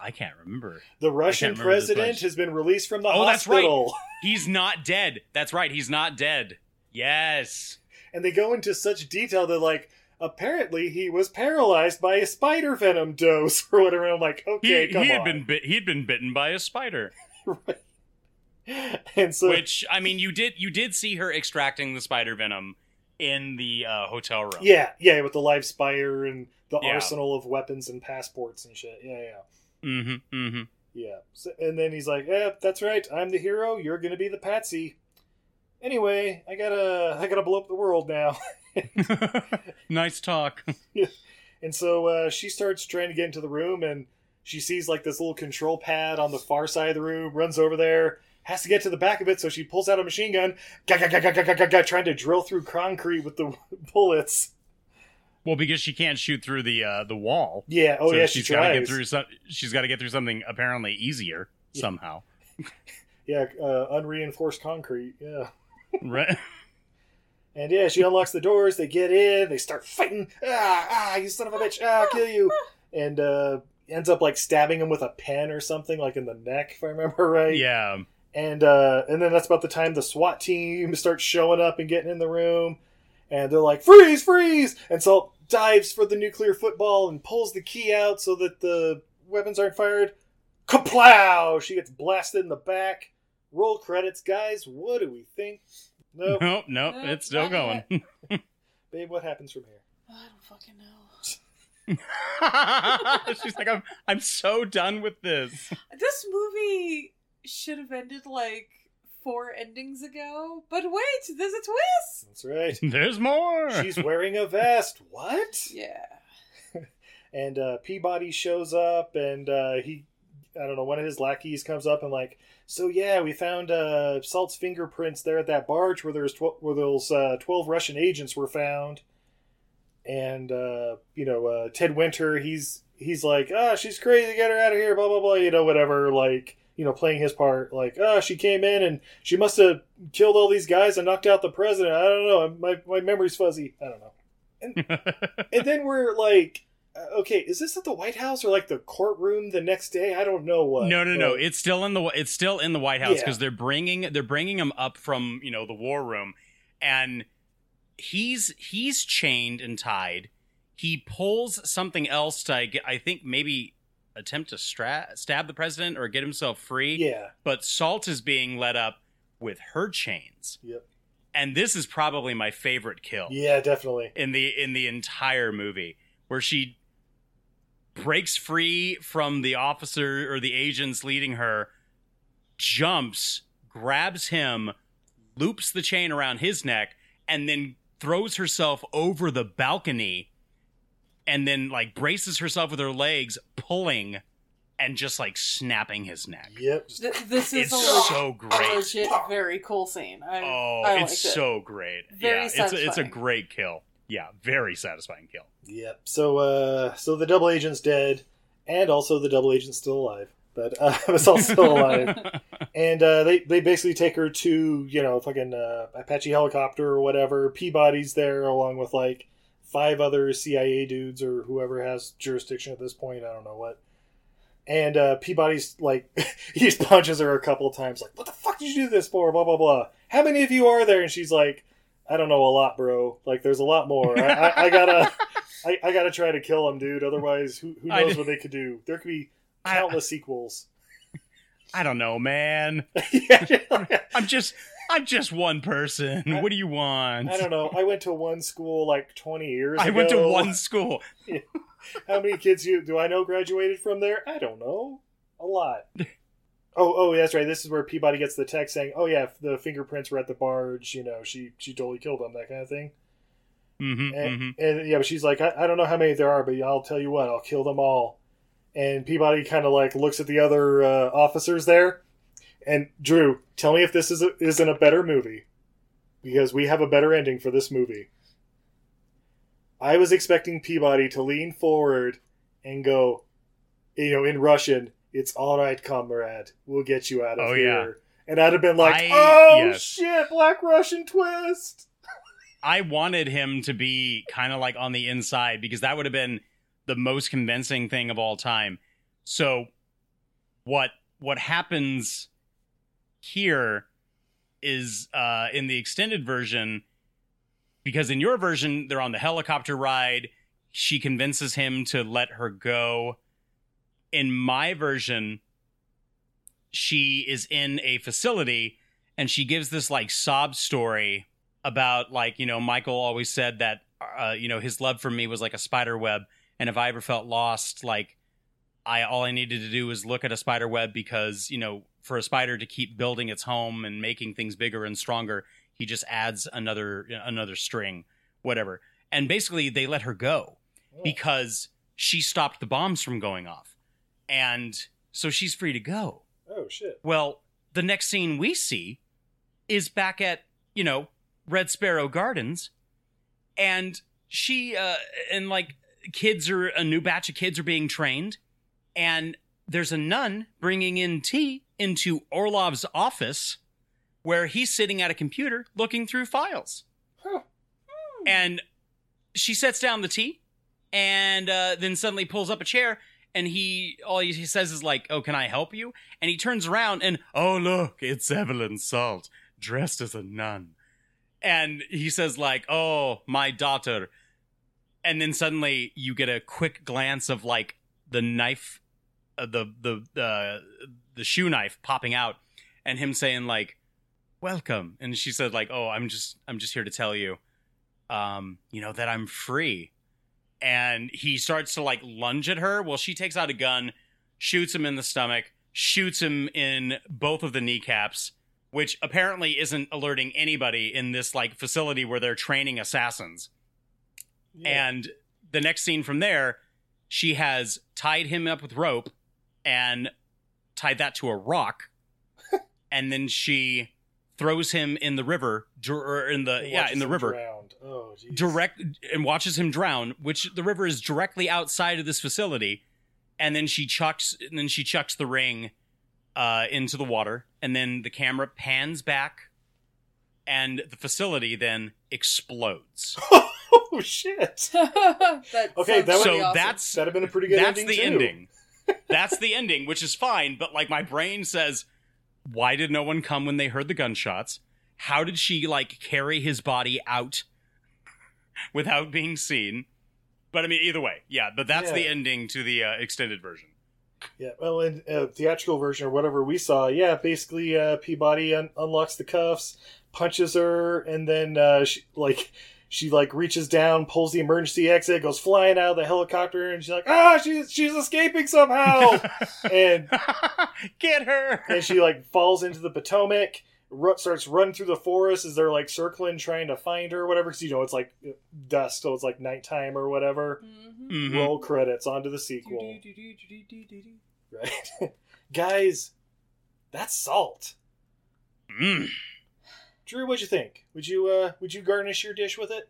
I can't remember. The Russian remember president has been released from the Oh, that's right. hospital. He's not dead. That's right. He's not dead. Yes. And they go into such detail that, like, apparently he was paralyzed by a spider venom dose or whatever. I'm like, He, okay, come he had on. been bit, he'd been bitten by a spider. and so, Which I mean, you did you did see her extracting the spider venom in the uh, hotel room. yeah, yeah, with the live spider and the Yeah. arsenal of weapons and passports and shit. Yeah, yeah. Mm-hmm. Mm-hmm. Yeah. So, and then he's like, "Yeah, that's right. I'm the hero. You're gonna be the patsy." Anyway, I gotta, I gotta blow up the world now. nice talk. and so uh, she starts trying to get into the room, and she sees like this little control pad on the far side of the room. Runs over there, has to get to the back of it, so she pulls out a machine gun, ga ga ga ga ga ga ga, ga, trying to drill through concrete with the bullets. Well, because she can't shoot through the uh, the wall. Yeah. Oh so yeah, she she's got to tries. get through some. She's got to get through something apparently easier somehow. Yeah, uh, unreinforced concrete. Yeah. Right. And yeah, she unlocks the doors. They get in. They start fighting. Ah, ah, you son of a bitch! Ah, I'll kill you! And uh, ends up like stabbing him with a pen or something, like in the neck, if I remember right. Yeah. And uh, and then that's about the time the SWAT team starts showing up and getting in the room, and they're like, "Freeze! Freeze!" And Salt dives for the nuclear football and pulls the key out so that the weapons aren't fired. Kaplow! She gets blasted in the back. Roll credits, guys. What do we think? Nope. Nope. Nope. Nope, it's still not going. Babe, what happens from here? I don't fucking know. She's like, I'm. I'm so done with this. This movie should have ended like four endings ago. But wait, there's a twist. That's right. There's more. She's wearing a vest. What? Yeah. And uh, Peabody shows up, and uh, he, I don't know, one of his lackeys comes up and like, so yeah, we found uh, Salt's fingerprints there at that barge where there's tw- where those uh, twelve Russian agents were found. And uh, you know, uh, Ted Winter, he's he's like, ah, she's crazy, get her out of here, blah blah blah, you know, whatever, like. You know, playing his part, like, ah, she came in and she must have killed all these guys and knocked out the president. I don't know. My my memory's fuzzy. I don't know and then we're like, Uh, okay, is this at the White House or like the courtroom the next day? I don't know what. no, no, no. It's still in the it's still in the White House Yeah. because they're bringing they're bringing him up from you know the war room, and he's he's chained and tied. He pulls something else to I, I think maybe attempt to stra- stab the president or get himself free. yeah, But Salt is being led up with her chains, yep, and this is probably my favorite kill. yeah, definitely. in the in the entire movie where she breaks free from the officer or the agents leading her jumps grabs him loops the chain around his neck and then throws herself over the balcony and then like braces herself with her legs pulling and just like snapping his neck. Yep, Th- this is it's a, leg- so great. legit, very cool scene. I, oh I it's liked it. so great. Very yeah it's a, it's a great kill yeah very satisfying kill yep. So, uh, so the double agent's dead, and also the double agent's still alive, but uh, it's all still alive. and uh, they they basically take her to you know fucking uh, Apache helicopter or whatever. Peabody's there along with like five other CIA dudes or whoever has jurisdiction at this point. I don't know what. And uh, Peabody's like he punches her a couple of times, like "What the fuck did you do this for?" Blah blah blah. How many of you are there? And she's like, "I don't know a lot, bro. Like there's a lot more. I, I, I gotta." I, I gotta try to kill him, dude. Otherwise, who, who knows what they could do? There could be countless sequels. I don't know, man. yeah, I'm just I'm just one person. What do you want? I don't know. I went to one school like 20 years I ago. went to one school. How many kids you do I know graduated from there? I don't know. A lot. Oh, oh, that's right. This is where Peabody gets the text saying, "Oh yeah, the fingerprints were at the barge. You know, she she totally killed them. That kind of thing." hmm And, and yeah, but she's like, I, "I don't know how many there are, but I'll tell you what, I'll kill them all." And Peabody kind of like looks at the other uh, officers there, and Drew, tell me if this is a, isn't a better movie, because we have a better ending for this movie. I was expecting Peabody to lean forward and go, you know, in Russian, "It's all right, comrade. We'll get you out of Oh, here." yeah. And I'd have been like, I- "Oh yes. shit, Black Russian twist." I wanted him to be kind of like on the inside because that would have been the most convincing thing of all time. So what what happens here is uh in the extended version because in your version they're on the helicopter ride she convinces him to let her go in my version she is in a facility and she gives this like sob story about like you know michael always said that uh, you know his love for me was like a spider web. And if i ever felt lost like i all i needed to do was look at a spider web because you know for a spider to keep building its home and making things bigger and stronger he just adds another another string whatever. And basically they let her go because she stopped the bombs from going off and so she's free to go Oh shit. well, the next scene we see is back at, you know, Red Sparrow Gardens and she uh and like kids are a new batch of kids are being trained and there's a nun bringing in tea into Orloff's office where he's sitting at a computer looking through files. Huh. And she sets down the tea and uh, then suddenly pulls up a chair and he all he says is like, "Oh, can I help you?" And he turns around and, "Oh, look, it's Evelyn Salt dressed as a nun." And he says like, "Oh, my daughter." And then suddenly you get a quick glance of like the knife uh, the the uh, the shoe knife popping out and him saying like, "Welcome." And she said like, "Oh, I'm just I'm just here to tell you um, you know, that I'm free." And he starts to like lunge at her. Well, she takes out a gun, shoots him in the stomach, shoots him in both of the kneecaps, which apparently isn't alerting anybody in this like facility where they're training assassins. Yeah. And the next scene from there, she has tied him up with rope and tied that to a rock, and then she throws him in the river, dr- in the yeah in the river drowned. Oh, direct and watches him drown which the river is directly outside of this facility and then she chucks and then she chucks the ring uh, into the water and then the camera pans back and the facility then explodes oh shit. that Okay, that so awesome. that's That'd have been a pretty good that's ending. the too. ending that's the ending which is fine but like my brain says why did no one come when they heard the gunshots how did she like carry his body out without being seen. But i mean either way yeah but that's the ending to the uh, extended version. Yeah, well, in uh, theatrical version or whatever we saw, yeah, basically uh, Peabody un- unlocks the cuffs, punches her, and then uh, she like she like reaches down, pulls the emergency exit, goes flying out of the helicopter, and she's like, ah, she's she's escaping somehow, and get her! and she like falls into the Potomac. Ru- starts running through the forest as they're like circling trying to find her or whatever because you know it's like dusk so it's like nighttime or whatever Mhm. Mhm. roll credits onto the sequel right guys that's salt Mm. drew what'd you think would you uh would you garnish your dish with it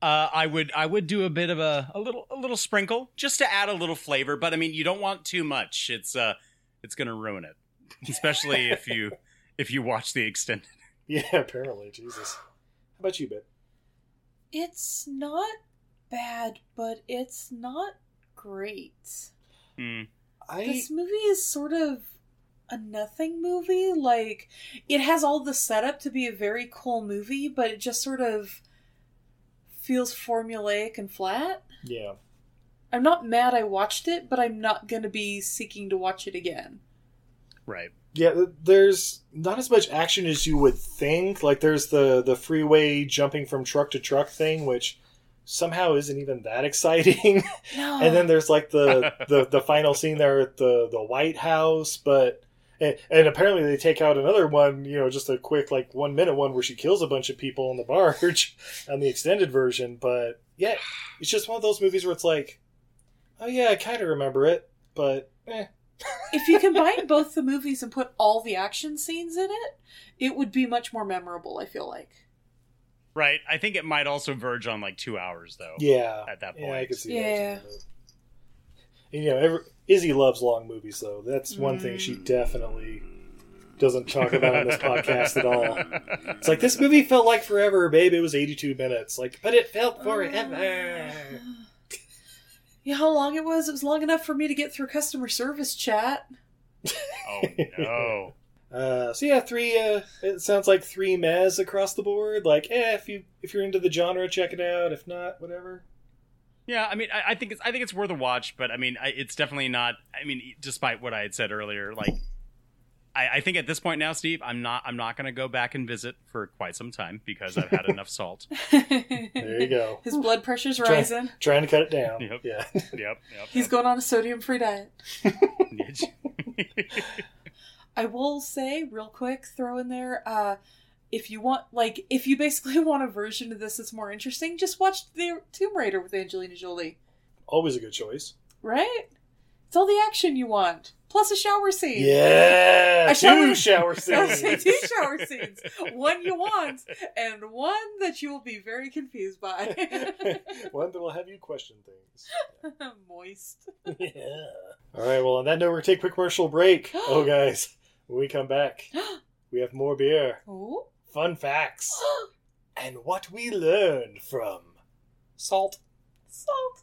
Uh, I would I would do a bit of a, a little a little sprinkle just to add a little flavor, but I mean you don't want too much. It's uh it's gonna ruin it, especially if you if you watch the extended. yeah apparently jesus how about you bit It's not bad, but it's not great. Mm. i This movie is sort of a nothing movie. Like, it has all the setup to be a very cool movie, but it just sort of feels formulaic and flat. yeah I'm not mad I watched it, but I'm not gonna be seeking to watch it again. Right. Yeah there's not as much action as you would think like there's the the freeway jumping from truck to truck thing which somehow isn't even that exciting No. and then there's like the, the the final scene there at the the White House, but and, and apparently they take out another one, you know, just a quick like one minute one where she kills a bunch of people on the barge on the extended version. But yeah, it's just one of those movies where it's like, oh yeah, I kind of remember it, but eh. If you combine both the movies and put all the action scenes in it, it would be much more memorable, I feel like. Right. I think it might also verge on like two hours though. yeah, At that yeah, I point. could see Yeah. that. And, you know, every, Izzy loves long movies, though. That's one thing she Mm. definitely doesn't talk about on this podcast at all. It's like this movie felt like forever, babe. It was 82 minutes. Like, but it felt forever. Yeah, how long it was? It was long enough for me to get through customer service chat. Oh no. Uh, so yeah, three. Uh, it sounds like three mez across the board. Like, eh, if you if you're into the genre, check it out. If not, whatever. Yeah, I mean, I, I think it's I think it's worth a watch, but I mean, I, it's definitely not. I mean, despite what I had said earlier, like, I, I think at this point now, Steve, I'm not I'm not going to go back and visit for quite some time because I've had enough salt. There you go. His blood pressure's Try- rising. Trying to cut it down. Yep. Yeah. Yep. Yep. He's going on a sodium-free diet. I will say real quick, throw in there, uh, if you want, like, if you basically want a version of this that's more interesting, just watch the Tomb Raider with Angelina Jolie, Always a good choice. right? It's all the action you want, plus a shower scene. Yeah. A two shower- shower was saying scenes. two shower scenes, one you want, and one that you will be very confused by. One that will have you question things. Moist. Yeah. All right. Well, on that note, we're gonna take a quick commercial break. oh, guys, when we come back, we have more beer, Ooh. fun facts, and what we learned from salt. Salt.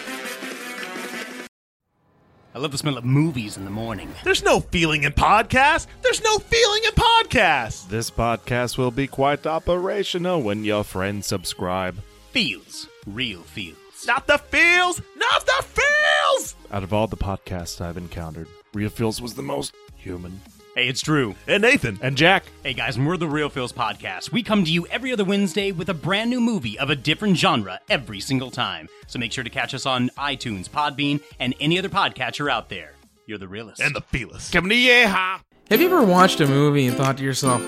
I love the smell of movies in the morning. There's no feeling in podcasts. There's no feeling in podcasts. This podcast will be quite operational when your friends subscribe. Feels. Real feels. Not the feels. Not the feels. Out of all the podcasts I've encountered, Real Feels was the most human. Hey, it's Drew. And Nathan. And Jack. Hey guys, and we're the Real Feels Podcast. We come to you every other Wednesday with a brand new movie of a different genre every single time. So make sure to catch us on iTunes, Podbean, and any other podcatcher out there. You're the realest. And the feelist. Come to yeehaw. Have you ever watched a movie and thought to yourself,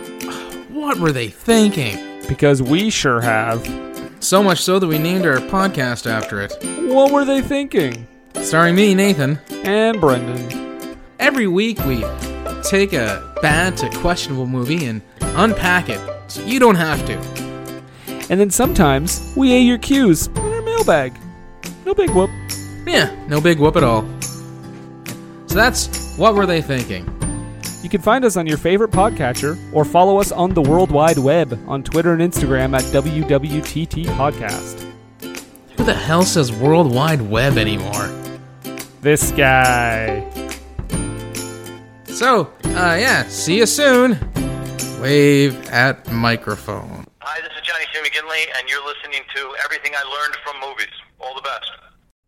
what were they thinking? Because we sure have. So much so that we named our podcast after it. What were they thinking? Starring me, Nathan. And Brendan. Every week we take a bad to questionable movie and unpack it so you don't have to. And then sometimes we A your cues in our mailbag. No big whoop. Yeah, no big whoop at all. So that's what were they thinking? You can find us on your favorite podcatcher or follow us on the World Wide Web on Twitter and Instagram at WWTT Podcast. Who the hell says World Wide Web anymore? This guy. So, uh, yeah, see you soon. Wave at microphone. Hi, this is Johnny C. McGinley, and you're listening to Everything I Learned from Movies. All the best.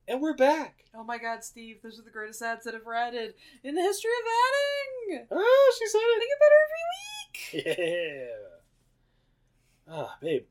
And we're back. Oh my god, Steve, those are the greatest ads that I've added in the history of adding! Oh, she said I think about it every week! Yeah. Ah, babe,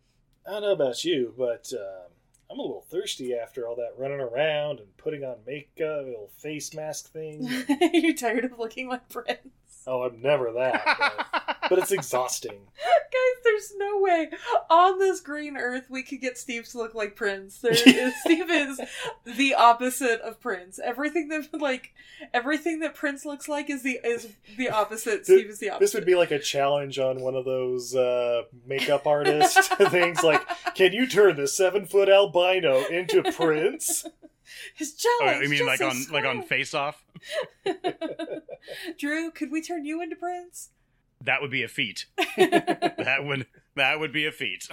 I don't know about you, but um, I'm a little thirsty after all that running around and putting on makeup, little face mask thing. You're tired of looking like Prince. oh, I'm never that, but, but it's exhausting. Guys, there's no way on this green earth we could get Steve to look like Prince. There is, Steve is the opposite of Prince. Everything that like everything that Prince looks like is the is the opposite. Steve is the opposite. This would be like a challenge on one of those uh, makeup artist things. Like, can you turn the seven foot albino into Prince? His Oh, jawline. you mean like on like on Face Off? Drew? Could we turn you into Prince? That would be a feat. that would that would be a feat.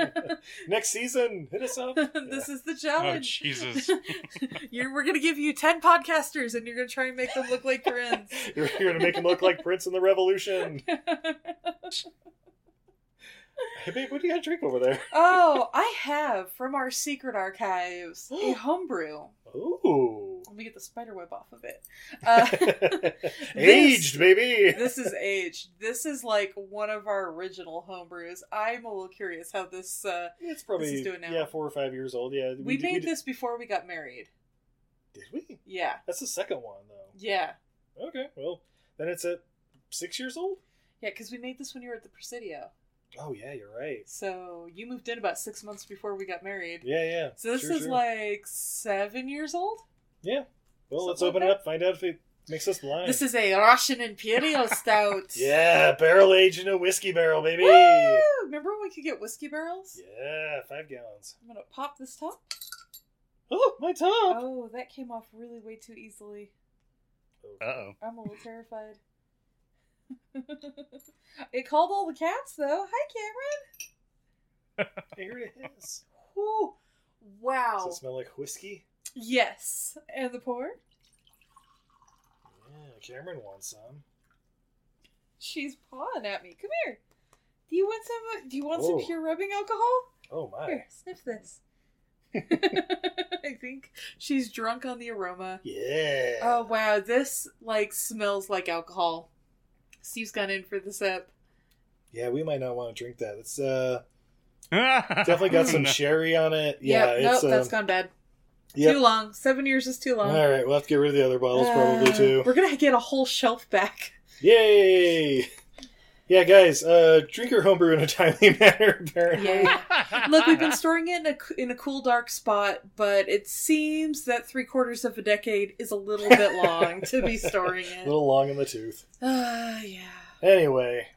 Next season, hit us up. this is the challenge. oh challenge. Jesus! you're, we're gonna give you ten podcasters, and you're gonna try and make them look like Prince. You're, you're gonna make them look like Prince in the Revolution. Hey babe, what do you got to drink over there? oh, I have from our secret archives a homebrew. Ooh. Let me get the spider web off of it. Uh, Aged, baby. This is aged. This is like one of our original homebrews. I'm a little curious how this uh, It's probably this is doing now. yeah, four or five years old. Yeah, we, did- made did- this before we got married. Did we? Yeah, That's the second one though. yeah, Okay, well then it's at six years old. yeah. Because we made this when you were at the Presidio. Oh yeah, you're right. So you moved in about six months before we got married. Yeah, yeah. So this Sure, is sure. like seven years old. yeah. Well, let's open like it up. Find out if it makes us blind. This is a Russian Imperial Stout. yeah, barrel aged in a whiskey barrel, baby. Woo! Remember when we could get whiskey barrels? Yeah, five gallons. I'm gonna pop this top. Oh, my top. Oh, that came off really way too easily. Uh oh. I'm a little terrified. it called all the cats though. Hi, Cameron. Here it is. Whew. Wow. Does it smell like whiskey? Yes. And the pour? Yeah, Cameron wants some. She's pawing at me. Come here. Do you want some? Do you want Whoa. some pure rubbing alcohol? Oh my. Here, sniff this. I think she's drunk on the aroma. Yeah. Oh wow, this like smells like alcohol. Steve's gone in for the sip. Yeah, we might not want to drink that. It's uh definitely got some sherry on it. Yeah, Yep, it's nope, that's um, gone bad. yep. Too long. Seven years is too long. All right, we'll have to get rid of the other bottles probably Uh, too. We're gonna get a whole shelf back. Yay! Yeah, guys, uh, drink your homebrew in a timely manner. Apparently, Yeah. Look, we've been storing it in a in a cool, dark spot, but it seems that three quarters of a decade is a little bit long to be storing it. a little long in the tooth. Ah, yeah. Anyway,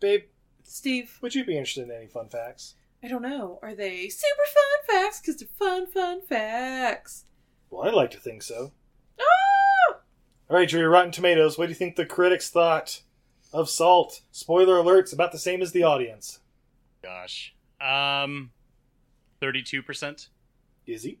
babe, Steve, would you be interested in any fun facts? I don't know. Are they super fun facts? Because they're fun, fun facts. Well, I'd like to think so. Ah! All right, Drew, Rotten Tomatoes. What do you think the critics thought of Salt? Spoiler alerts about the same as the audience. Gosh. Um, thirty-two percent. Is he?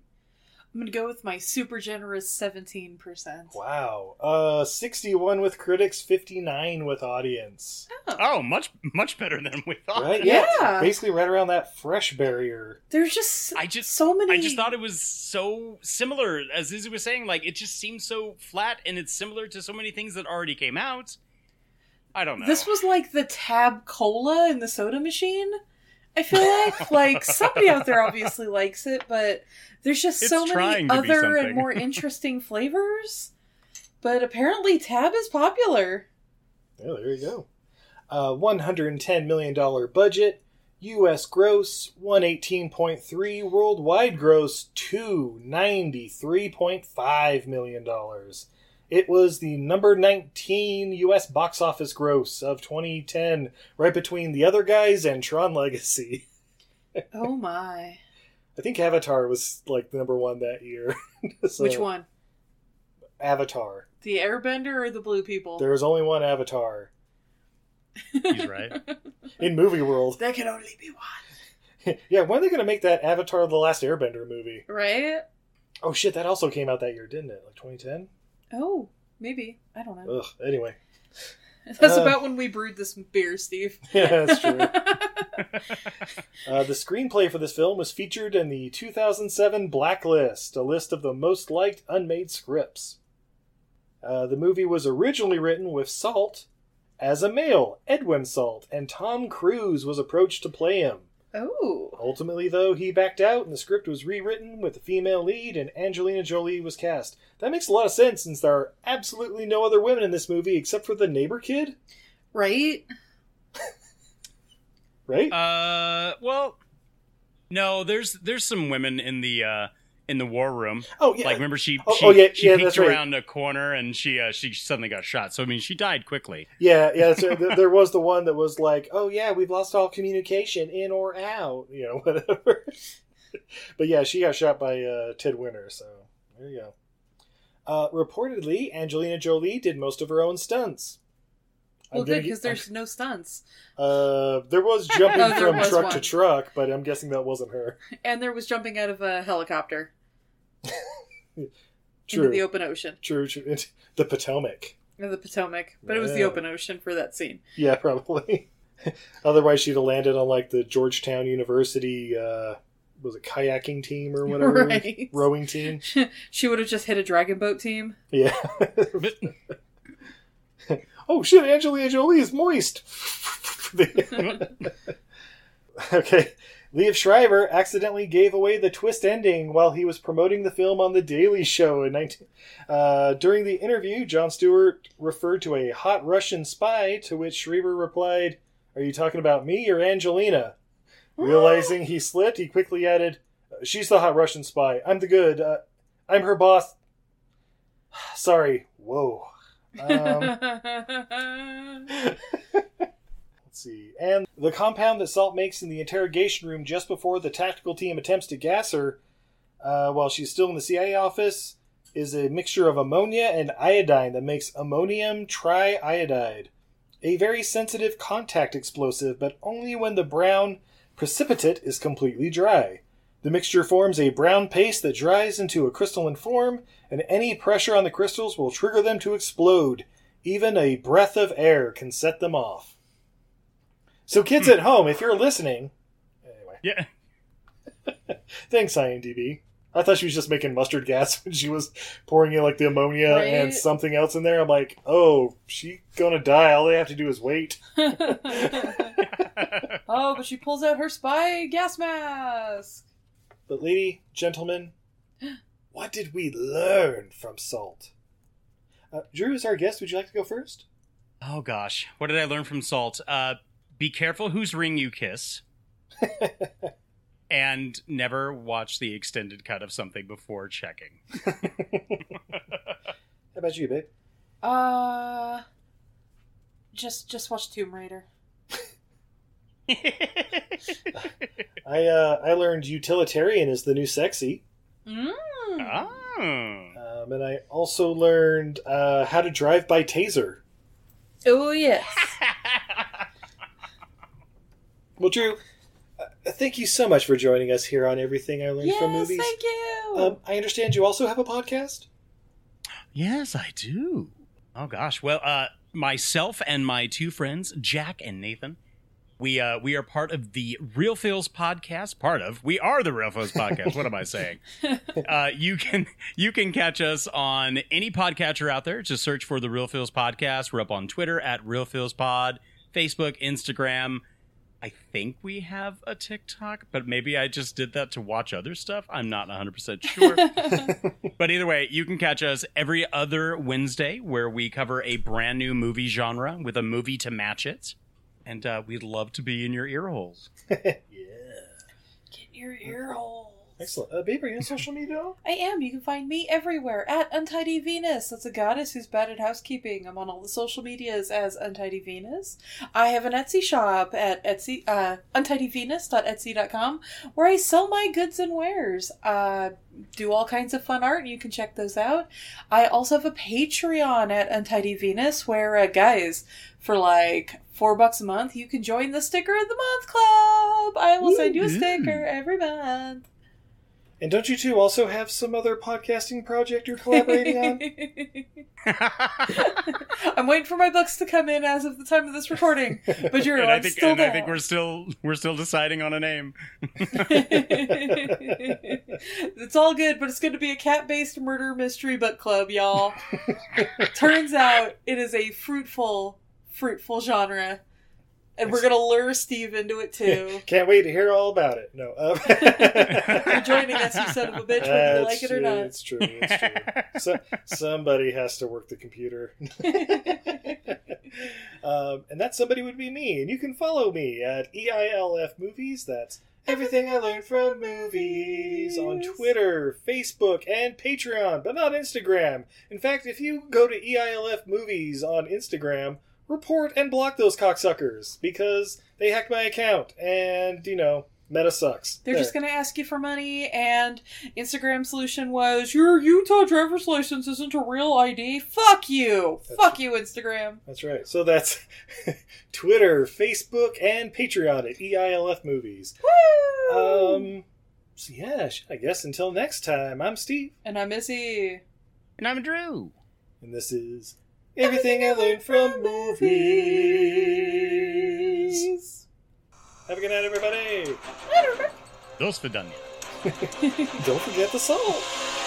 I'm gonna go with my super generous seventeen percent. Wow. Uh, sixty-one with critics, fifty-nine with audience. Oh, much much better than we thought. Right? Yeah. Basically, right around that fresh barrier. There's just I just so many. I just thought it was so similar, as Izzy was saying. Like it just seems so flat, and it's similar to so many things that already came out. I don't know. This was like the tab cola in the soda machine. I feel like like somebody out there obviously likes it, but there's just It's so many trying to be other and more interesting flavors. But apparently tab is popular. Oh, there you go. Uh, $110 million budget. U.S. gross 118.3. Worldwide gross 293.5 million dollars. It was the number 19 U.S. box office gross of 2010, right between the other guys and Tron Legacy. Oh my. I think Avatar was like the number one that year. So, Which one? Avatar. The Airbender or the Blue People? There was only one Avatar He's right. in movie world. There can only be one. yeah, when are they going to make that Avatar: The Last Airbender movie? Right? Oh shit, that also came out that year, didn't it? Like 2010. Oh, maybe. I don't know. Ugh. Anyway, That's Uh, about when we brewed this beer, Steve. yeah, that's true. uh, the screenplay for this film was featured in the 2007 Blacklist, a list of the most liked unmade scripts. Uh, the movie was originally written with Salt as a male, Edwin Salt, and Tom Cruise was approached to play him. Oh. Ultimately, though, he backed out and the script was rewritten with a female lead and Angelina Jolie was cast. That makes a lot of sense since there are absolutely no other women in this movie except for the neighbor kid, Right? right? Uh, well, no. There's there's some women in the uh in the war room. Oh, yeah. Like remember she Oh, she, oh, yeah, she yeah, peeked that's right. around a corner and she uh she suddenly got shot. So I mean she died quickly. yeah, yeah. So th- there was the one that was like, "Oh yeah, we've lost all communication, in or out," you know, whatever. but yeah, she got shot by uh, Ted Winter. So there you go. Uh, reportedly, Angelina Jolie did most of her own stunts. Well, gonna good because get- there's no stunts, Uh, there was jumping Oh, there from was truck one. to truck, but I'm guessing that wasn't her. and there was jumping out of a helicopter True. into the open ocean, True, true. The Potomac. of the Potomac. But it was the open ocean for that scene. Yeah, probably. Otherwise, she'd have landed on like the Georgetown University. Uh, was it kayaking team or whatever? Right. Rowing team. she would have just hit a dragon boat team. Yeah. oh shit! Angelina Jolie is moist. okay. Liev Schreiber accidentally gave away the twist ending while he was promoting the film on The Daily Show in 19. Uh, during the interview, Jon Stewart referred to a hot Russian spy, to which Schreiber replied, Are you talking about me or Angelina? Realizing he slipped, he quickly added, She's the hot Russian spy. I'm the good. Uh, I'm her boss. Sorry. Whoa. Um, See. And the compound that Salt makes in the interrogation room just before the tactical team attempts to gas her uh, while she's still in the CIA office is a mixture of ammonia and iodine that makes ammonium triiodide. A very sensitive contact explosive, but only when the brown precipitate is completely dry. The mixture forms a brown paste that dries into a crystalline form, and any pressure on the crystals will trigger them to explode. Even a breath of air can set them off. So, kids at home, if you're listening, anyway. Yeah. thanks, IMDb. I thought she was just making mustard gas when she was pouring in like the ammonia Right. and something else in there. I'm like, oh, she gonna die. All they have to do is wait. oh, but she pulls out her spy gas mask. But, lady, gentlemen, what did we learn from Salt? Uh, Drew is our guest. Would you like to go first? Oh gosh, what did I learn from Salt? Uh, be careful whose ring you kiss, and never watch the extended cut of something before checking. How about you, babe? Uh, just just watch Tomb Raider. I uh, I learned utilitarian is the new sexy. Mm. Ah. Um, and I also learned uh, how to drive by taser. Oh yes. Well, Drew, uh, thank you so much for joining us here on Everything I Learned from yes, Movies. thank you. Um, I understand you also have a podcast. Yes, I do. Oh gosh. Well, uh myself and my two friends, Jack and Nathan, we uh we are part of the Real Feels podcast. Part of. We are the Real Feels podcast. what am I saying? Uh you can you can catch us on any podcatcher out there. Just search for the Real Feels podcast. We're up on Twitter at Real Feels Pod, Facebook, Instagram. I think we have a TikTok, but maybe I just did that to watch other stuff. I'm not 100% sure. but either way, you can catch us every other Wednesday where we cover a brand new movie genre with a movie to match it. And uh, we'd love to be in your ear holes. Yeah. Get your ear holes. Excellent. Uh, babe, are you on social media? I am. You can find me everywhere at Untidy Venus. That's a goddess who's bad at housekeeping. I'm on all the social medias as Untidy Venus. I have an Etsy shop at Etsy, uh, untidyvenus.etsy.com where I sell my goods and wares. Uh, do all kinds of fun art, you can check those out. I also have a Patreon at Untidy Venus where, uh, guys, for like four bucks a month, you can join the Sticker of the Month Club. I will send you a sticker every month. And don't you two also have some other podcasting project you're collaborating on? I'm waiting for my books to come in as of the time of this recording. But you're and I think, still and there. I think we're still we're still deciding on a name. it's all good, but it's going to be a cat-based murder mystery book club, y'all. Turns out it is a fruitful, fruitful genre, and we're going to lure Steve into it too. Can't wait to hear all about it. No. Um, You're joining us, you son of a bitch, whether you like it or not. It's true. It's true. so, somebody has to work the computer. um, and that somebody would be me. And you can follow me at EILF Movies. That's everything I learned from movies on Twitter, Facebook, and Patreon, but not Instagram. In fact, if you go to EILF Movies on Instagram, report and block those cocksuckers because they hacked my account. And, you know, Meta sucks. They're There. just going to ask you for money, and Instagram solution was your Utah driver's license isn't a real ID. Fuck you. Fuck you, Instagram. That's right. So that's Twitter, Facebook, and Patreon at EILF Movies. Um. So yeah, I guess until next time, I'm Steve, And I'm Missy. And I'm Drew. and this is everything I learned from movies. Have a good night, everybody. Dos Vidania. Don't forget the salt.